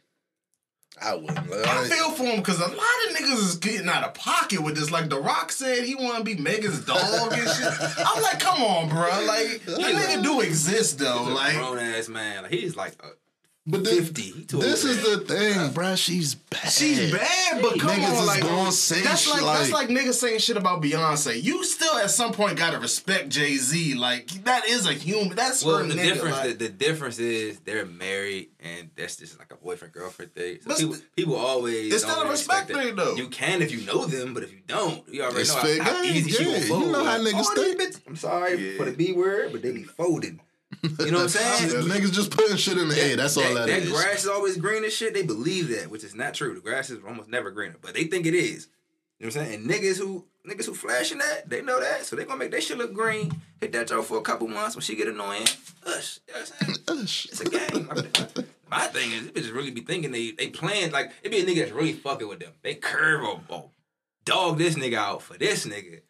I wouldn't. Like, I I- feel for him because a lot of niggas is getting out of pocket with this. Like The Rock said, he want to be Megan's dog and shit. I'm like, come on, bro. Like the nigga do exist though. He's a Like grown ass man. Like he's like a but this, 50. He this is the thing, bruh. She's bad. she's bad, but come Niggas on, is like gonna say that's like, shit that's like- like niggas saying shit about Beyonce. You still at some point gotta respect Jay Z. Like that is a human. That's Well, her the nigga. difference like- the, the difference is they're married and that's just like a boyfriend girlfriend thing. So But people, people always it's don't not a respect thing, though. You can if you know them, but if you don't, you already It's know how, how game, easy she yeah. will You fold. know how niggas think. bitches- I'm sorry Yeah. for the B word, but they be folding. You know what I'm saying? The niggas just putting shit in the air. That's all that is. that that is. grass is always green and shit. They believe that, which is not true. The grass is almost never greener, but they think it is. You know what I'm saying? And niggas who niggas who flashing that, they know that, so they gonna make that shit look green. Hit that joke for a couple months when she get annoying. Ush, you know what I'm saying? Ush. It's a game. My, my thing is, it bitches really be thinking they they playing like it be a nigga that's really fucking with them. They curve or, or dog this nigga out for this nigga,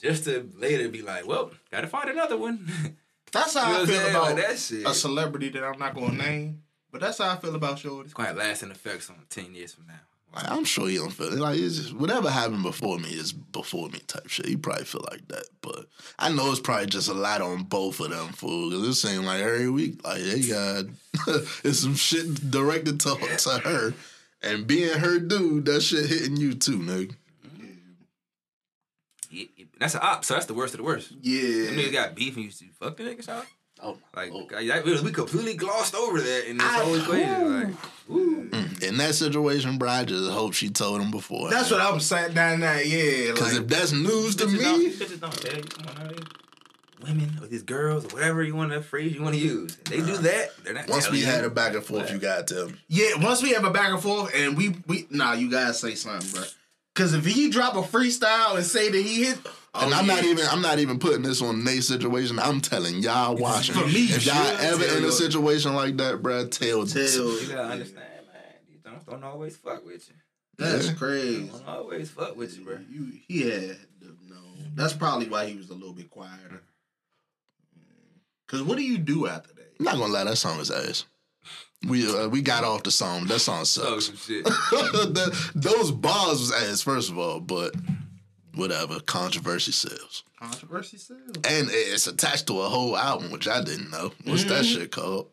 just to later be like, well, gotta find another one. that's You know how I feel about Like, that shit. a celebrity that I'm not gonna name. But that's how I feel about Shorty. it's quite lasting effects on ten years from now. Like, I'm sure he don't feel like it's just whatever happened before me is before me type shit. He probably feel like that, but I know it's probably just a lot on both of them fool. Cause it seems like every week, like they got it's some shit directed to to her, and being her dude, that shit hitting you too, nigga. Yeah, yeah, That's an op, so that's the worst of the worst. Yeah. Them Yeah. niggas got beef and you see fuck the niggas out. Oh, Like oh. that, we we completely glossed over that in this whole equation. Like, in that situation, bro, I just hope she told him before. That's what I'm saying down there, yeah. Because Like, if that's news to bitches don't, me, don't tell you. Come on, women or these girls or whatever you want to phrase you want to use. If they do that. They're not. once we you. had a back and forth, you got to yeah, once we have a back and forth and we we nah, you gotta say something, bro. Cause if he drop a freestyle and say that he hit And oh, I'm not even I'm not even putting this on Nate's situation. I'm telling y'all watching. For me, if y'all ever Tell in a situation like that, bruh, tell Tell You gotta understand, man. These don't, don't always fuck with you. That's Yeah. crazy. Don't always fuck with you, bro. You he had to know. That's probably why he was a little bit quieter. Cause what do you do after that? I'm not gonna lie, that song is ass. We uh, we got off the song. That song Oh, sucks. some shit. The- those bars was ass, first of all, but whatever. Controversy sells. Controversy sales. And it's attached to a whole album, which I didn't know. What's that Mhm. shit called?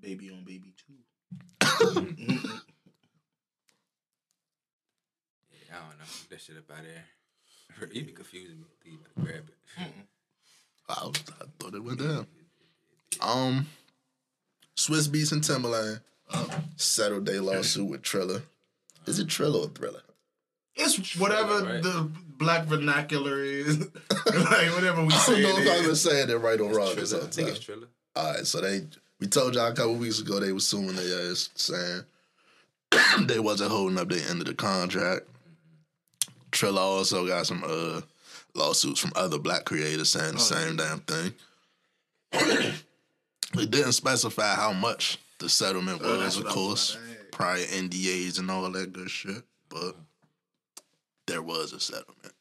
Baby on baby too. Yeah, I don't know. That shit up out there. You be confusing me. You better grab it. I, was, I thought it went down. Um, Swizz Beatz and Timbaland settled their lawsuit with Triller. Is it Triller or Thriller? It's whatever right? the black vernacular is. like whatever we I say. don't know it if I'm is. even saying it right or wrong. Triller. This I think it's Triller. All right, so they we told y'all a couple weeks ago they was suing their ass, saying they wasn't holding up their end of the contract. Triller also got some uh lawsuits from other black creators saying the same damn thing. it didn't specify how much the settlement Oh, was, that's of what I was course, about to ask. prior NDAs and all that good shit, but there was a settlement.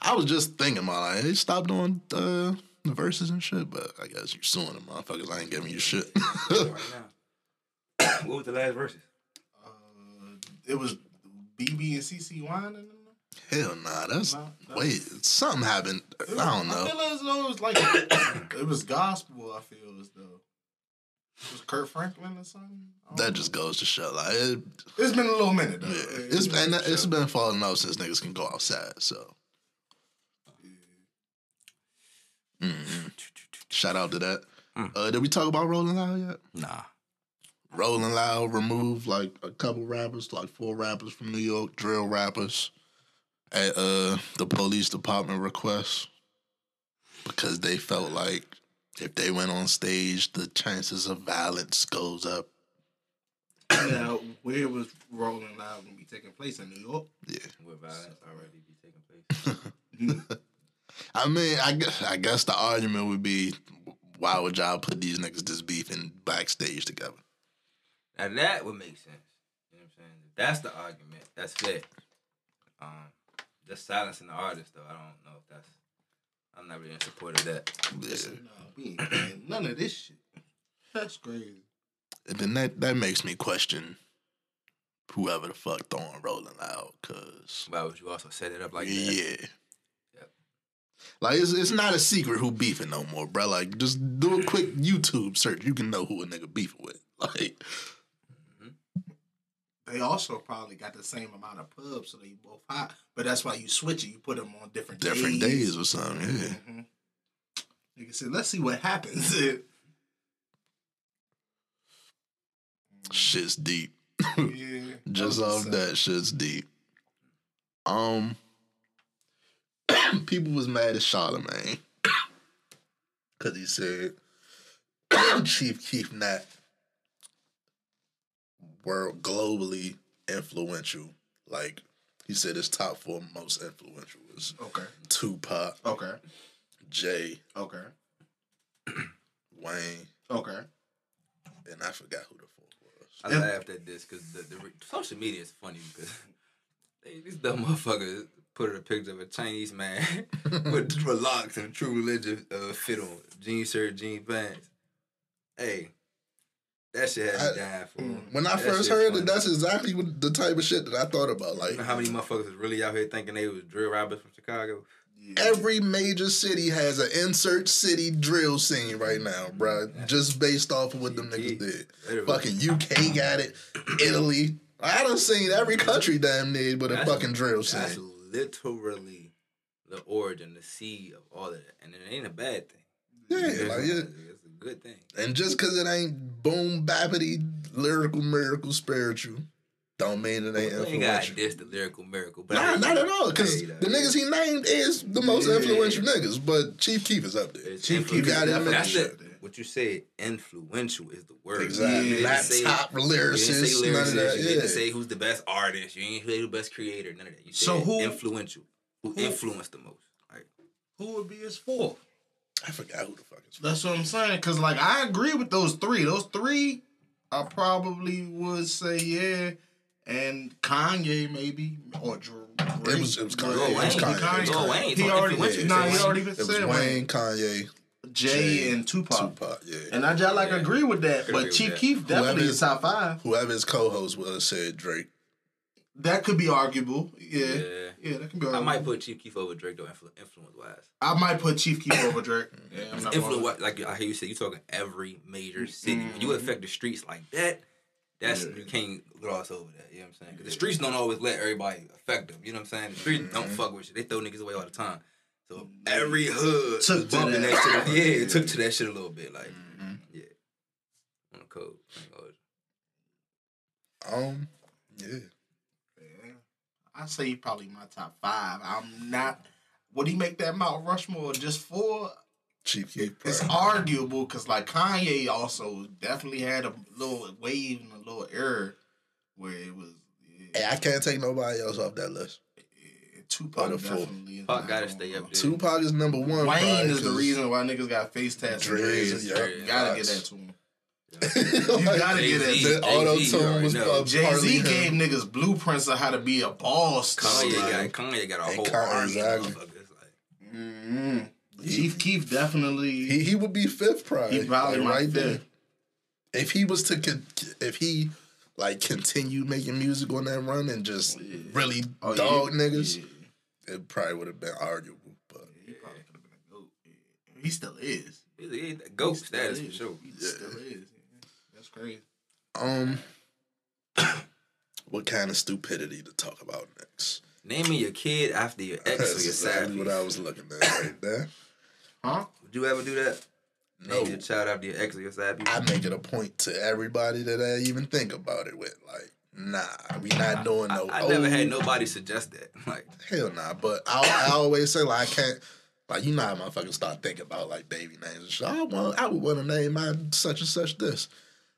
I was just thinking about like, they stopped doing uh, the Verzuz and shit, but I guess you're suing them motherfuckers. I ain't giving you shit. right now. what was the last Verzuz? Uh, it was BeBe and CeCe Winans. Hell nah, that's No, no. wait, something happened. I don't I know. feel as though it was like it was gospel. I feel as though it was Kirk Franklin or something. That know. just goes to show, like, it, It's been a little minute though. yeah, It- it's it and was- it's been falling off since niggas can go outside. So, mm shout out to that. Mm. Uh, did we talk about Rolling Loud yet? Nah. Rolling Loud removed like a couple rappers, like four rappers from New York, drill rappers, at uh the police department request because they felt like if they went on stage, the chances of violence goes up. Now, where was Rolling Loud gonna be taking place in New York? Yeah. Where violence already be taking place. I mean, I guess, I guess the argument would be, why would y'all put these niggas this beef in backstage together? Now that would make sense. You know what I'm saying? If that's the argument, that's it. Um, just silencing the artist though, I don't know if that's. I'm not really in support of that. Yeah. No, we ain't paying none of this shit. That's crazy. And then that, that makes me question whoever the fuck throwing Rolling Loud, cause Why would you also set it up like that? yeah. Like it's it's not a secret who beefing no more, bro. Like just do a quick YouTube search, you can know who a nigga beefing with. Like They also probably got the same amount of pubs, so they both hot. But that's why you switch it. You put them on different different days or something. Yeah. hmm I said, let's see what happens. Shit's deep. yeah, Just off that shit's deep. Um, people was mad at Charlemagne because he said Chief Keef not world globally influential. Like he said, his top four most influential was Okay, Tupac, okay, Jay, okay, Wayne, okay. and I forgot who the fourth was. I laughed at this because the, the re- social media is funny because they, these dumb motherfuckers put a picture of a Chinese man with locks and a true religion uh, fit on jean shirt, jean pants. Hey, that shit had I- me dying for. Mm. When I That first heard funny. it, that's exactly what the type of shit that I thought about. Like You know how many motherfuckers is really out here thinking they was drill robbers from Chicago? Every major city has an insert city drill scene right now, bro. Just based off of what them niggas did. Literally. Fucking UK got it. Italy. I done seen every country damn near with a That's- fucking drill scene. That's literally the origin, the seed of all of that, and it ain't a bad thing. Yeah, It's, like it. It's a good thing. And just cause it ain't boom bappity lyrical miracle spiritual, don't mean it ain't You ain't got influential. this the lyrical miracle, but Nah, I- not at all. Cause Hey, the niggas he named is the most Yeah. influential niggas, but Chief Keef is up there. It's Chief Keef gotta is admit That's definitely it. What you said, influential is the word. Exactly. You didn't say- top You didn't say lyricist, none of that. You Yeah. didn't say who's the best artist. You ain't say who's the best creator. None of that. You said So who- influential. Who, who- influenced the most? Like, Who would be his fourth? I forgot who the fuck is That's what I'm saying. Cause like I agree with those three. Those three, I probably would say yeah, and Kanye maybe or Drew. It was- it was Kanye. Lil It was Wayne. Kanye. It was Lil Kanye. Wayne. He already Influential. went. Nah, he Wayne. already It said Wayne, Wayne, Kanye, Jay, Jay, and Tupac. Tupac, yeah. And I just like Yeah. agree with that. Agree But with Chief that. Keef definitely is is- top five. Whoever his co-host was said Drake. That could be arguable. Yeah. Yeah. Yeah, that could be I arguable. might put Chief Keef over Drake though, influ- influence wise. I might put Chief Keef over Drake. Mm-hmm. Yeah, I'm not Influence, gonna- like I hear you say, you talking every major city. When you mm-hmm. affect the streets like that, that's you can't gloss over that. You know what I'm saying? 'Cause the streets don't always let everybody affect them. You know what I'm saying? The streets don't mm-hmm. fuck with shit. They throw niggas away all the time. So every hood Took to bumping that. that shit. Yeah, it took to that shit a little bit. Like, yeah, on the code. I ain't gonna- Um, yeah. I say he probably my top five. I'm not. Would he make that Mount Rushmore just for? Chief Keef. It's arguable because like Kanye also definitely had a little wave and a little error where it was. Hey, I can't take nobody else off that list. yeah, Tupac Or the four. definitely. is Pac not gotta stay up there. Tupac is number one. Wayne probably, is the reason why niggas got face tats. and Dreads, dreads. You gotta get that to him. You gotta get that. The auto tune was uh, Jay partly Z gave niggas blueprints of how to be a boss. Kanye Like, got Kanye got a whole Kanye, army exactly. of motherfuckers. Like, mhm. Chief Keef definitely. He he would be fifth probably. He probably like, my right there. If he was to con- if he like continued making music on that run and just really Oh, dog yeah. niggas, Yeah. it probably would have been arguable. But He probably could have been a goat. Yeah. He still is. He's a goat He status is. for sure. He still is. Crazy. um, what kind of stupidity to talk about next? Naming your kid after your ex That's or your exactly what I was looking at right there. Huh? Would you ever do that? No, Name your child after your ex or your side? I make it a point to everybody that I even think about it with. Like, nah, we not doing I, no. I never had nobody suggest that. Like, Hell nah, but I, I always say like I can't like you know how motherfuckers start thinking about like baby names and shit. I want I would want to name my such and such this.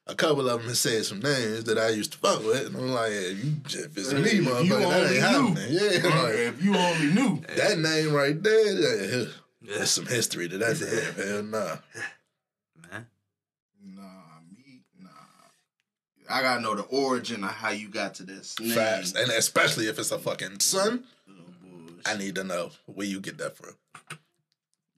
A couple of them have said some names that I used to fuck with, and I'm like, yeah, you if it's me, If motherfucker, that only ain't happening. Yeah, like, if you only knew. that name right there, yeah, yeah, there's some history to that name. Hell nah. man. Nah, me, nah. I gotta know the origin of how you got to this name. Fast, and especially if it's a fucking son, Oh. I need to know where you get that from.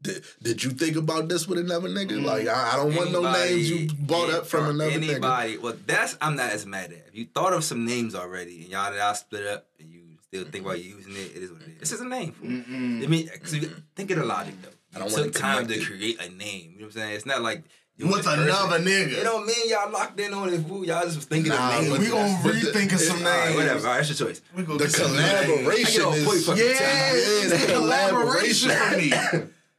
Did, did you think about this with another nigga? Mm. Like I, I don't want no names you bought up from another nigga. anybody. Well, that's I'm not as mad at. If you thought of some names already and y'all y'all split up and you still think about using it, it is what it is. This is a name. Mm-mm. I mean, you- think of the logic though. I don't want took time to create a name. You know what I'm saying? It's not like you With another nigga. It don't mean y'all locked in on this Fool. Y'all just was thinking Nah, of names. we gonna rethink of some All right, names. whatever. All right, that's your choice. We gonna The names. collaboration I get all point is Yeah, Yeah, it's the the collaboration for me.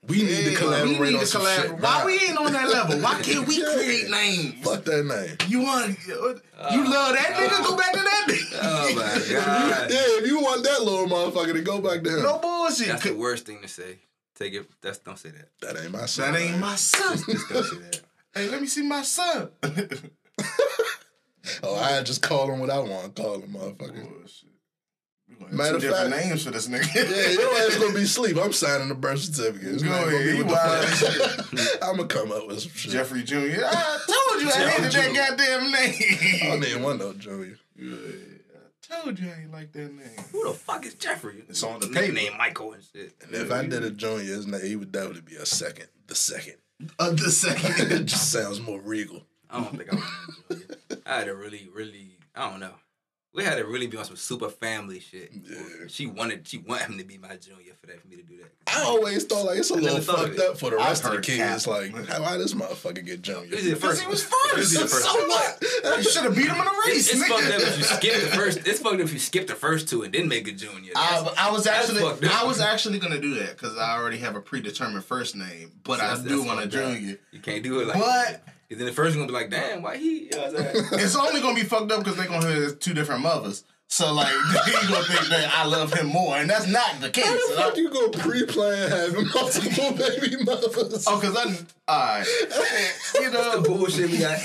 We need to collaborate we need to collaborate. Why we ain't on that level? Why can't we create names? Fuck that name. You want you uh, love that nigga? Go back to that oh nigga. Oh my god. Yeah, if you want that little motherfucker to go back to him, No bullshit. That's the worst thing to say. Take it. That's don't say that. that ain't my son. That ain't my son. Just don't say that. hey, let me see my son. Oh, I just call him what I want to call him, motherfucker. Bullshit. We gonna have Matter two of different fact- names for this nigga. Yeah, your ass gonna be asleep. I'm signing the birth certificate. Go ahead, you what the wild. I'm gonna come up with some shit. Jeffrey Jr. I told you I hated that goddamn I name. don't even want no Junior. I told you I ain't like that name. Who the fuck is Jeffrey? It's on the Nigga paper. named Michael and shit. And if I did a Junior, his name, he would definitely be a second. The second. Of the second. it just sounds more regal. I don't think I would enjoy it. I had a really, really, I don't know. We had to really be on some super family shit. Yeah. She wanted, she wanted him to be my junior for that, for me to do that. I always thought like it's a I little fucked up for the rest of the kids. cap. Like, how why this motherfucker get Junior? This is the first. he was first. This is first. So what? You should have beat him in the race. It's, it's fucked up if you skip the first. It's fucked up if you skip the first two and then make a junior. I, I was actually. I was actually gonna do that because I already have a predetermined first name, but I do want a junior. you can't do it like. But Because then the first one gonna be like, damn, why he? You know what I'm saying? it's only gonna be fucked up because they're gonna have two different mothers. So like they gonna think that I love him more, and that's not the case. How the And I- fuck you go pre-plan having multiple baby mothers? oh, cause I, alright, you know, Bullshit we got.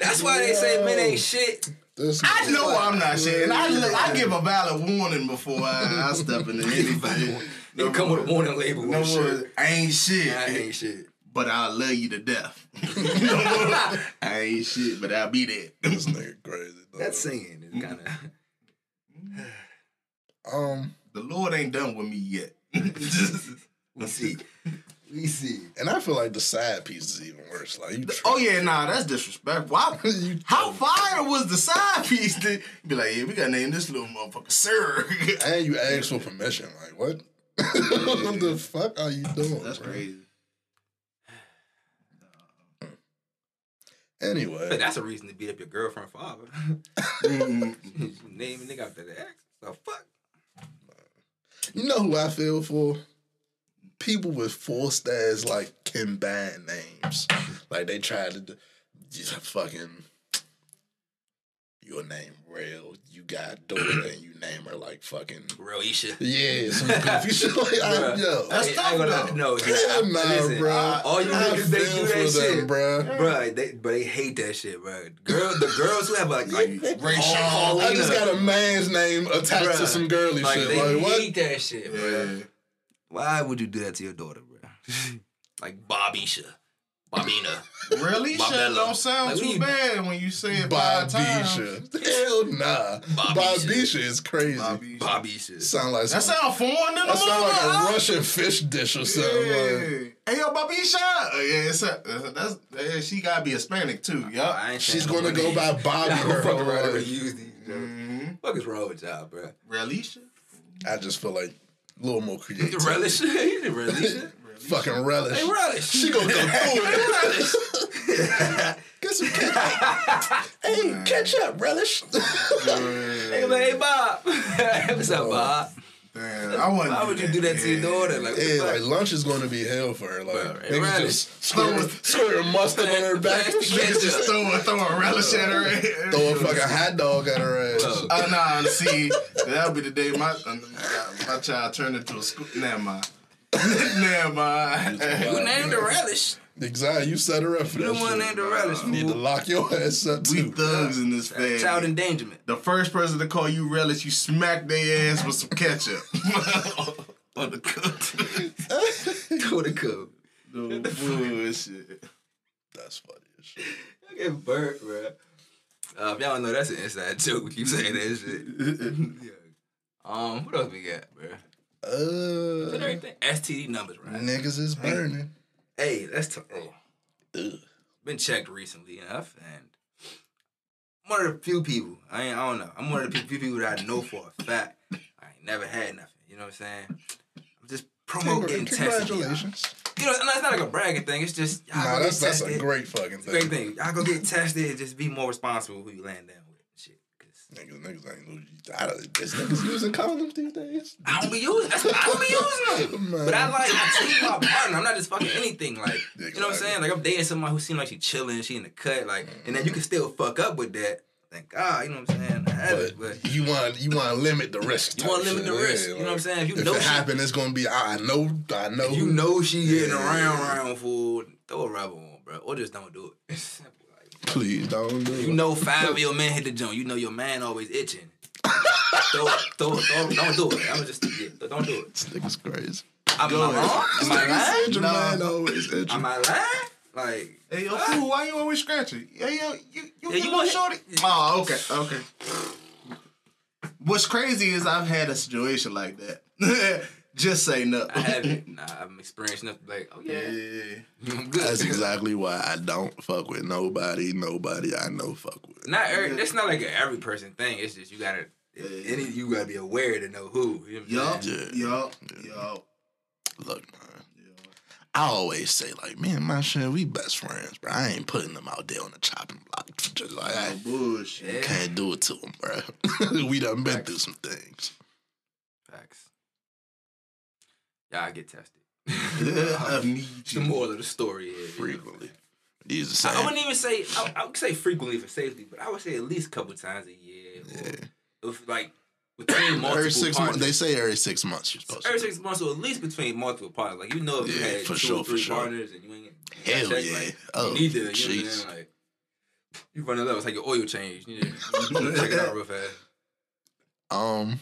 That's why they say men ain't shit. This I know I'm not shit, and I look, I give a valid warning before I, I step into anything. They come with a warning label. No shit. I ain't shit. I ain't shit. But I'll love you to death. no more, I ain't shit, but I'll be there. This nigga crazy. Dog. That saying is kind of. um, The Lord ain't done with me yet. we see. We see. and I feel like the side piece is even worse. Like you. oh yeah, nah, that's disrespectful. Why, You- how fire was the side piece? To be like, yeah, we gotta name this little motherfucker Sir. And you ask for permission. Like what? what the fuck are you doing? that's bro? crazy. Anyway, But that's a reason to beat up your girlfriend father. Mm, Name a nigga after the ex. The fuck? you know who I feel for? People with forced as like combined names. Like they tried to do- just fucking your name real. You got daughter and you name her like fucking Real Isha. yeah, some goofy shit. Like, I, yo, That's I ain't tough, gonna- though. No, hell nah, listen, bro. All you niggas, they do that shit. them, bro. Bruh, they, but they hate that shit, bro. Girl, the girls who have like like Ray Sean. I just got a man's name attached to some girly like shit. they Like what? hate that shit, bro. Yeah. Why would you do that to your daughter, bro? like Bobisha, Bobina. Really? Bob Shit don't sound Like, too bad when you say it five times. Bobisha. Hell nah. Bobisha. Bobisha is crazy. Bobby. Bobisha. Sound like That sound foreign to the that sound like a huh? Russian fish dish or something. Like, Hey yo, Babisha. Uh, yeah, it's a, uh, that's yeah, she gotta be Hispanic too. Yup. She's gonna no go by. Bobby. Y'all her fuck whole around and use these. Mm-hmm. What is wrong with y'all, bro? Relisha? I just feel like a little more The creative. relish, the relish. Fucking relish. Hey, relish. She gonna go through it. relish. Get some ketchup. hey, ketchup, relish. Hey, man, hey, Bob. What's up, Bob? Damn, I wouldn't. Why would you do that to your daughter? Like, Yeah, fuck? like lunch is gonna be hell for her. Like Bro, niggas relish. just squirt, squirt mustard on her back. Niggas just Just throw a, throw a relish at her. throw a fucking hot dog at her ass. Look. Oh, nah, see, that'll be the day my uh, my child turned into a school. Never mind. Never mind. You named the relish. Exactly, you set her up for You that the one shit. named the relish. You need to lock your ass up too. We too. thugs in this family. Child endangerment. The first person to call you relish, you smack their ass with some ketchup. On the cook. Go to cook. No bullshit. That's funny as shit. I get burnt, bro. Uh, if y'all know, that's an inside joke. we Keep saying that shit. yeah. Um, what else we got, bro? Uh, everything? STD numbers, right? niggas is burning. Hey, that's t- hey, Ugh. been checked recently enough, and I'm one of the few people. I ain't, I don't know. I'm one of the few people that I know for a fact. I ain't never had nothing. You know what I'm saying? I'm just promote getting tested. Congratulations. You know, it's not like a bragging thing. It's just y'all Nah, that's that's a great fucking a great thing. thing. Y'all go get tested and just be more responsible who you land down with. And Shit, 'cause Niggas, niggas ain't lose. I don't, is niggas using condoms these days? I don't be using. I don't be using them. Man. But I like. I treat my partner. I'm not just fucking anything. Like you know what I'm saying. Like I'm dating someone who seems like she chilling. She in the cut. Like and then you can still fuck up with that. Thank God. You know what I'm saying. I have it, But but you want you want to limit the risk. you want to limit the risk. Yeah, You know what I'm saying. If you If know it she, happen, it's gonna be. I know. I know. you know she getting around around round food, throw a rubber on, bro, or just don't do it. It's simple. Like, Please don't do it. You know, five of your men hit the joint. You know your man always itching. throw, throw, throw, don't do it. I'm just yeah, don't do it. This nigga's crazy. I'm Go not wrong. Am I lying? Your No. man always itching. Am I lying? Like, Hey, yo, fool, why you always scratching? Yeah, yo, you, you, Yeah, you you want want- shorty? Oh, okay, okay. What's crazy is I've had a situation like that. Just say no. I haven't. Nah, I'm experienced enough to be like, oh yeah, Yeah. I'm good. That's exactly why I don't fuck with nobody. Nobody I know fuck with. Not every, that's not like a every person thing. It's just you gotta. Any you gotta be aware to know who. You know what I'm Yup, yup, yup. Look, man. I always say like, me and my shit, we best friends, bro. I ain't putting them out there on the chopping block. Just like, I No bullshit. Yeah. can't do it to them, bro. we done been Facts. through some things. Facts. Y'all get tested. I need the you. moral of the story is Frequently. These the I, I wouldn't even say I, I would say frequently for safety, but I would say at least a couple times a year. Or Yeah. if like between multiple Every six months, they say every six months you're supposed Every to. six months, or at least between multiple partners. Like you know, if you Yeah, had for two sure, or for three sure. partners and you ain't you Hell check, yeah. Like, Oh, you need to, you know what I'm Like you run a level, it's like your oil change. You need to check it out real fast. Um,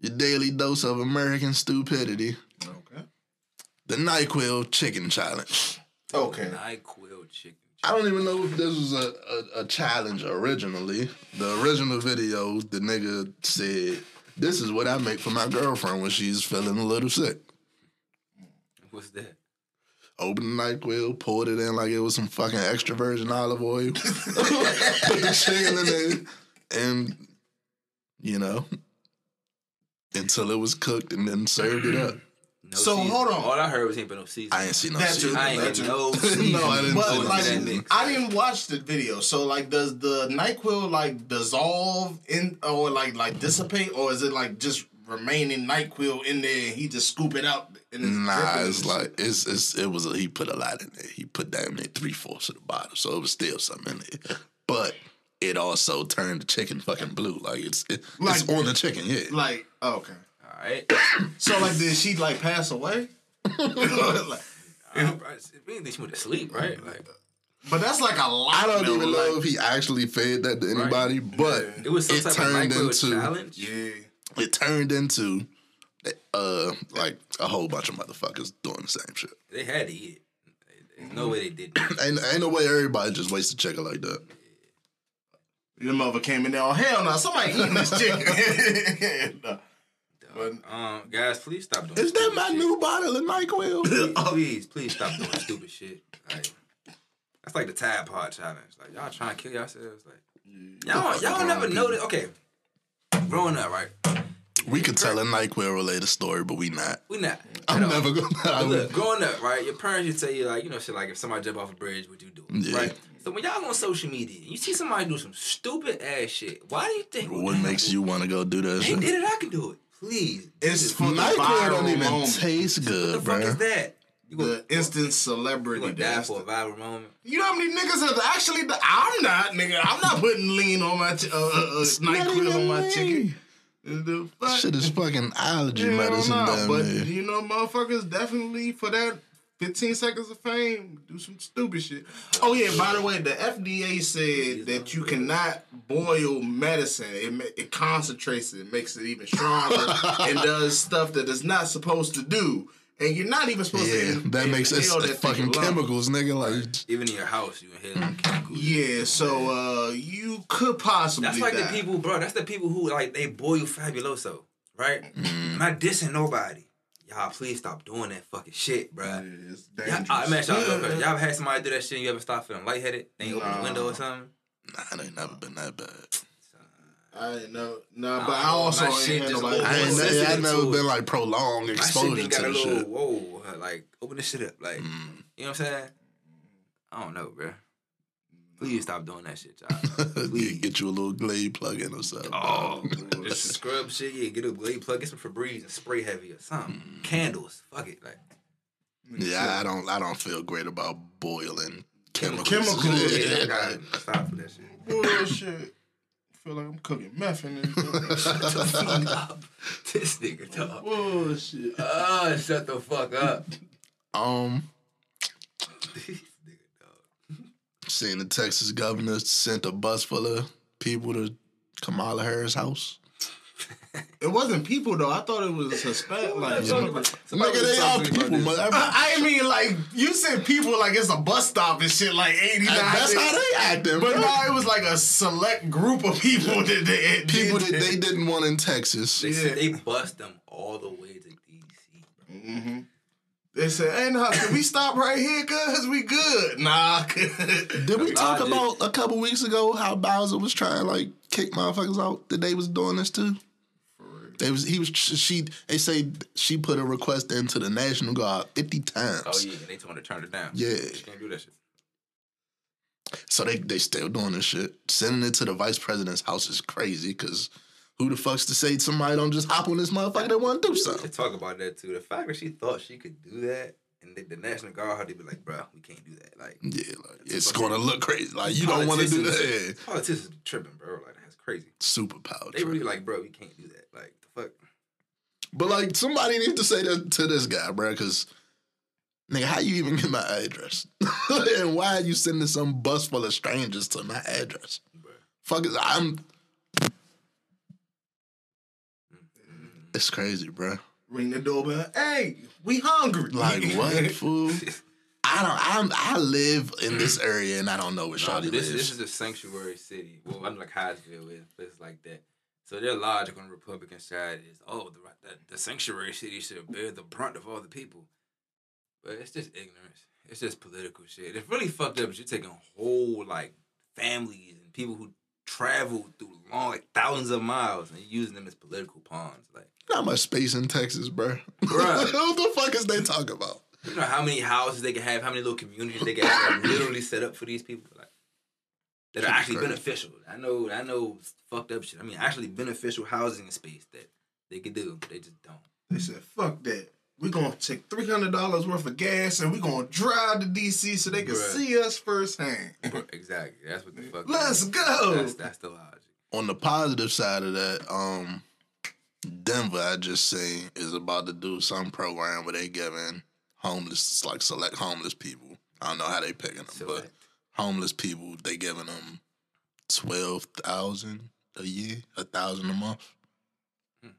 your daily dose of American stupidity. Okay. The NyQuil chicken challenge. Okay. Nyquil chicken. I don't even know if this was a, a, a challenge originally. The original video, the nigga said, This is what I make for my girlfriend when she's feeling a little sick. What's that? Open the NyQuil, poured it in like it was some fucking extra virgin olive oil. Put the chicken in there, and, you know, until it was cooked and then served it up. No So, seasoning. hold on. All I heard was he ain't put no seasoning. I ain't seen no That too. seasoning. I ain't That get too. no No. I didn't But see going like, to that seasoning. mix. I didn't watch the video. So like, does the Nyquil like dissolve in or like like dissipate, or is it like just remaining Nyquil in there? and He just scoop it out. And it's Nah, dripping it's like it's it's it was a, he put a lot in there. He put damn near three fourths of the bottle, so it was still something in there. But it also turned the chicken fucking blue. Like it's it, Like- it's on the chicken. Yeah. Like, oh, okay. All right. So, like, did she like pass away? Like, Um, I think she went to sleep, right? Like but that's like a lot. I don't though, even know like- if he actually fed that to anybody, but it was some it type of turned micro into challenge. Yeah. it turned into uh like a whole bunch of motherfuckers doing the same shit. They had to eat it. There's no way they didn't. Ain't ain't no way everybody just wasted chicken like that. Your mother came in there. Oh hell no! Somebody eating this chicken. No. But Um, guys, please stop doing. Is that stupid my shit. new bottle of Nyquil? Please, please, please stop doing stupid shit. Like that's like the Tide Pod challenge. Like y'all trying to kill yourselves. Like y'all, y'all never noticed. Okay, growing up, right? we could tell a Nyquil related story, but we not. We not. I'm at never gonna. But look, growing up, right? Your parents used to tell you like, you know, shit like if somebody jump off a bridge, what you do, Yeah. right? So when y'all on social media, you see somebody do some stupid ass shit. Why do you think? what makes you want to go do that They shit? did it. I can do it. Please. it's for the viral don't even moment. taste What the good, fuck is that? You gonna, the instant celebrity. gonna die for a viral moment? You know how many niggas have actually? I'm not, nigga. I'm not putting lean on my ch- uh, uh, uh, Nyquil on my chicken. The fuck? Shit is fucking allergy Hell medicine, no, damn but near. you know, motherfuckers definitely for that 15 seconds of fame do some stupid shit. Oh yeah, by the way, the FDA said that you cannot boil medicine. It it concentrates it, makes it even stronger, and does stuff that it's not supposed to do. And you're not even supposed Yeah, to. in- that makes it inhale that fucking chemicals, nigga. Like, Even in your house, you inhale them chemicals. Yeah, so uh, you could possibly. That's like die. the people, bro. That's the people who like they boil fabuloso, right? Mm-hmm. I'm not dissing nobody. Y'all, please stop doing that fucking shit, bro. Yeah, it's Y'all, dangerous. I mean, y'all, y'all ever had somebody do that shit? and You ever stop feeling lightheaded? Then you open the window or something? nah, it ain't never been that bad. I didn't know. No, Nah, but I also my ain't shit had nobody. a I little ain't, more I ain't never been like prolonged My shit exposure then to got a the little shit. whoa, like open this shit up, like Mm. you know what I'm saying? I don't know, bro. Please stop doing that shit, y'all. Please. Get you a little glade plug in or something. Oh, just scrub shit. Yeah, get a Glade plug, get some Febreze and spray heavy or something. Candles, fuck it, like. Yeah, I don't. I don't feel great about boiling chemicals. Chemicals, Yeah, Yeah. I gotta stop for that shit. Bullshit. feel like I'm cooking meth in this. Shut the fuck up. This nigga talk. Bullshit. Oh, shut the fuck up. Um, this nigga dog. Seeing the Texas governor sent a bus full of people to Kamala Harris' house. It wasn't people though. I thought it was Hispanic. Like, Somebody Nigga, they all talking about people, this. I I mean, like you said, people like it's a bus stop and shit. Like eighty nine. That's how they acting, But no, it was like a select group of people that they people did that they didn't want in Texas. They said they bust them all the way to DC. bro. Mm-hmm. They said, "Hey, nah, can we stop right here? Cause we good." Nah. Did we talk about a couple weeks ago how Bowser was trying to like kick motherfuckers out that they was doing this too? They was he was she they say she put a request into the National Guard fifty times. Oh yeah, they told her to turn it down. Yeah. she can't do that shit. So they they still doing this shit. Sending it to the vice president's house is crazy because who the fuck's to say somebody don't just hop on this motherfucker that want to do something? talk about that too. The fact that she thought she could do that, and the, the National Guard had to be like, "Bro, we can't do that." Like, Yeah, like it's gonna look crazy. Like you don't want to do that. Politicians tripping, bro. Like that's crazy. Superpower. They really like, bro, we can't do that. Like the fuck. But like somebody needs to say that to this guy, bro, because nigga, how you even get my address? and why are you sending some bus full of strangers to my address? Fuck is I'm. It's crazy, bro. Ring the doorbell. Hey, we hungry. Like what, fool? I don't. I'm. I live in this area and I don't know where Nah, Shawty this lives. this is a sanctuary city. Well, I'm like Hyattsville is places like that. So their logic on the Republican side is, oh, the the, the sanctuary city should bear the brunt of all the people. But it's just ignorance. It's just political shit. It's really fucked up. You're taking whole like families and people who travel through long, like thousands of miles, and using them as political pawns. Like, Not much space in Texas, bro. Bruh. what the fuck is they talking about? you know how many houses they can have, how many little communities they can have literally set up for these people, like that are actually beneficial. I know, I know, fucked up shit. I mean, actually beneficial housing space that they could do. They just don't. They said, "Fuck that." we're gonna take three hundred dollars worth of gas and we're gonna drive to DC so they can Bruh. see us firsthand. exactly. That's what the fuck. Let's go. That's, that's the logic. On the positive side of that, um, Denver, I just seen is about to do some program where they giving homeless, like select homeless people. I don't know how they picking them, but homeless people they giving them twelve thousand a year, a thousand a hmm. month.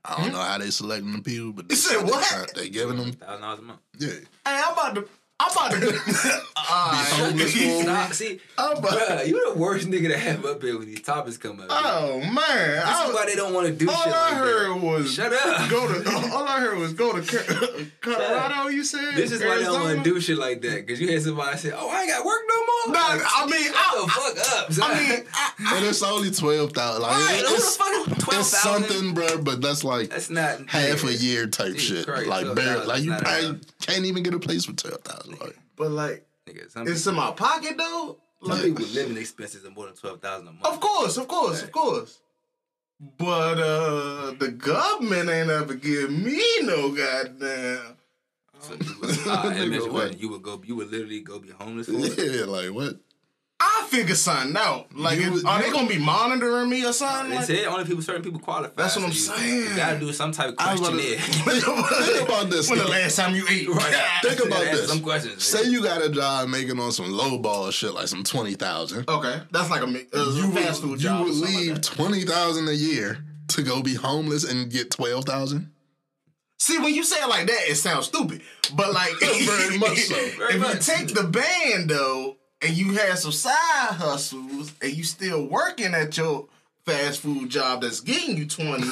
I don't hmm? know how they selecting the people, but they, You said what? try- They giving them, Thousand dollars a month. yeah. Hey, I'm about to. I'm about to. homeless for a Stop. See, I'm about- bruh, you the worst nigga to have up here when these topics come up. Oh man, this I is was- why they don't want to do all shit I like heard that. was Shut up. Go to all I heard was go to Ca- Colorado. You said This is why they don't want to do shit like that. Cause you hear somebody say, "Oh, I ain't got work no more." Nah, Like, I mean, shut I- the fuck up. Son. I mean, I, And it's only twelve thousand. Like Right, the it's, fuck is it's thousand? something, bro. But that's like That's not half a year type Jesus shit. Christ, like $12,000 barely, like you probably can't even get a place for twelve thousand. Like but like, Nigga, some it's people, in my pocket though. some Like, people living expenses are more than twelve thousand a month. of course, of course, of course. But uh the government ain't ever give me no goddamn. So you would, uh, Nigga, what? what? You would go. You would literally go be homeless for yeah, like what? I figure something out. Like, You- if- are you- they gonna be monitoring me or something? They Like, said only people, certain people qualify. That's what I'm you, saying. You gotta do some type of I was about to- questionnaire. Think about this. when the last time you ate? right. Think about this. Some questions. Say you got a job making on some low ball shit, like some twenty thousand. Okay, that's like a, mi- You fast would, food job. or would something like leave twenty thousand a year to go be homeless and get twelve thousand. See, when you say it like that, it sounds stupid. But like, Very much so. Very if much. you take the band though, and you have some side hustles, and you still working at your fast food job that's getting you twenty,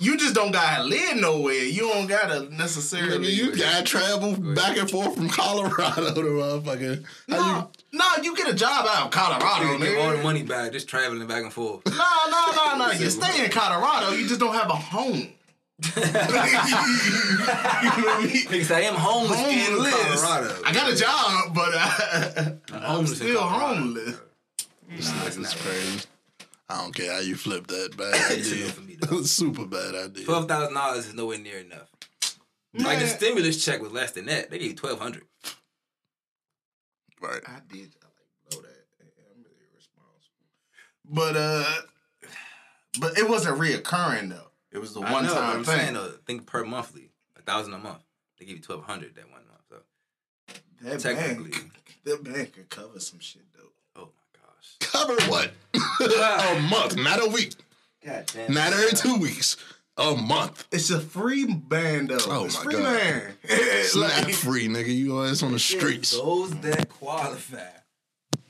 you just don't gotta live nowhere. You don't gotta Nigga, necessarily. you gotta travel back and forth from Colorado to motherfucker. How no, no, you get a job out of Colorado, You get all the money back just traveling back and forth. No, no, no, no. You stay in Colorado. You just don't have a home. You know I mean? Because I am homeless, homeless. in Colorado. I got a job, but I, I'm homeless still homeless. Nah, it's That's crazy. I don't care how you flip that bad It's idea. enough for me, though. Super bad idea. Twelve thousand dollars is nowhere near enough. Like the stimulus check was less than that. They gave you twelve hundred. Right. I did. I like blow that. I'm really irresponsible. But uh, but it wasn't reoccurring though. It was the I one know, but time I'm thing. saying though, think per monthly, a thousand a month. They give you twelve hundred that one month. So that technically. bank, that bank could cover some shit though. oh my gosh. Cover what? a month, not a week. God damn. Not every two weeks. A month. It's a free band though. Oh, it's my free God. band. It's not Like- free, nigga. You always on the streets. Those that qualify.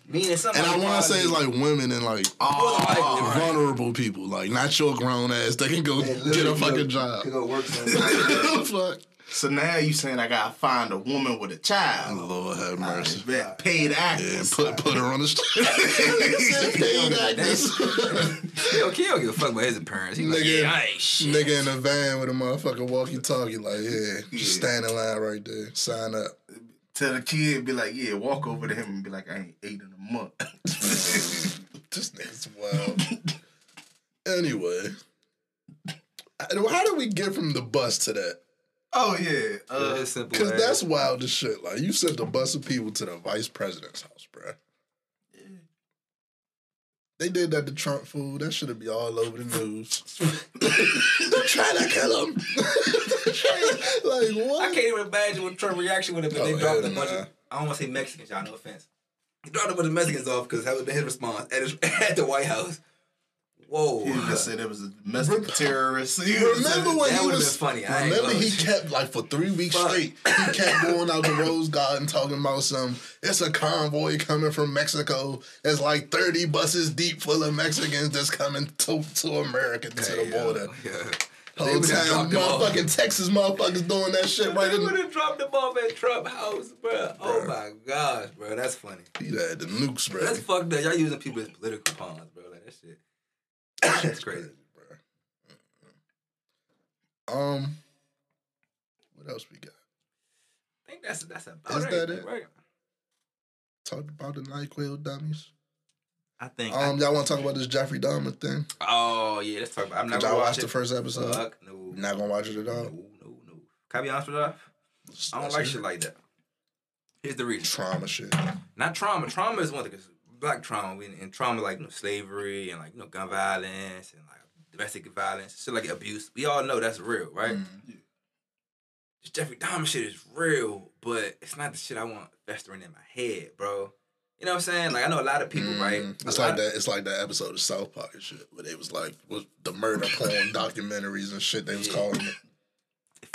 Meaning something. And I want to say it's like women and like Oh, Right. vulnerable people, like not your grown ass. They can go get a fucking job. To go work. Fuck. so now you saying I gotta find a woman with a child? Lord have mercy. That paid Yeah, actors. put put her on the street. Paid actors. Yo, Kid don't give a fuck about his appearance. He's like, Nigga. yeah, I ain't shit. Nigga in a van with a motherfucking walkie talkie, like, yeah, just stand in line right there. Sign up. Tell the kid, be like, yeah, walk over to him and be like, I ain't ate in a month. This nigga's wild. anyway, how do we get from the bus to that? oh yeah. Uh, It's. Because as- that's wild as shit. Like, you sent a bus of people to the vice president's house, bruh. They did that to Trump fool. That should have be all over the news. They're trying to kill him. like, what? I can't even imagine what Trump's reaction would have been. Oh, they dropped a bunch nah. of. I don't want to say Mexicans, y'all. No offense. He dropped a bunch of Mexicans off because that would have been his response at, his, at the White House. Whoa. he just said it was a domestic terrorist. He Remember when That he was been funny. I Remember he kept like for three weeks Fuck. straight. He kept going out the Rose Garden talking about some. It's a convoy coming from Mexico. It's like thirty buses deep full of Mexicans that's coming to to America to the border. Yeah. Whole time, dropped him off. motherfucking Texas motherfuckers doing that shit right They would have dropped them off at Trump House, bro. Oh my gosh, bro. That's funny. He had the nukes, bro. That's fucked up. Y'all using people as political pawns, bro. Like that shit. That's crazy. Um, what else we got? I think that's that's about Is that everything, it? right? Talked about the Nyquil dummies. I think. Um, y'all want to talk about this Jeffrey Dahmer thing? oh yeah, let's talk about. I'm not gonna y'all watch watch it. the first episode? Fuck no. You're not gonna watch it at all. No, no, no. Can I be honest with you? I don't like shit like that. Here's the reason. Trauma shit. Not trauma. Trauma is one thing. Black trauma we- and trauma like you know, slavery and like you know gun violence and like domestic violence, shit like abuse. We all know that's real, right? This Jeffrey Dahmer shit is real, but it's not the shit I want festering in my head, bro. You know what I'm saying? Like I know a lot of people, right? Mm, It's A lot like of- that. It's like that episode of South Park and shit where they was like was the murder porn documentaries and shit. They was Yeah. calling it.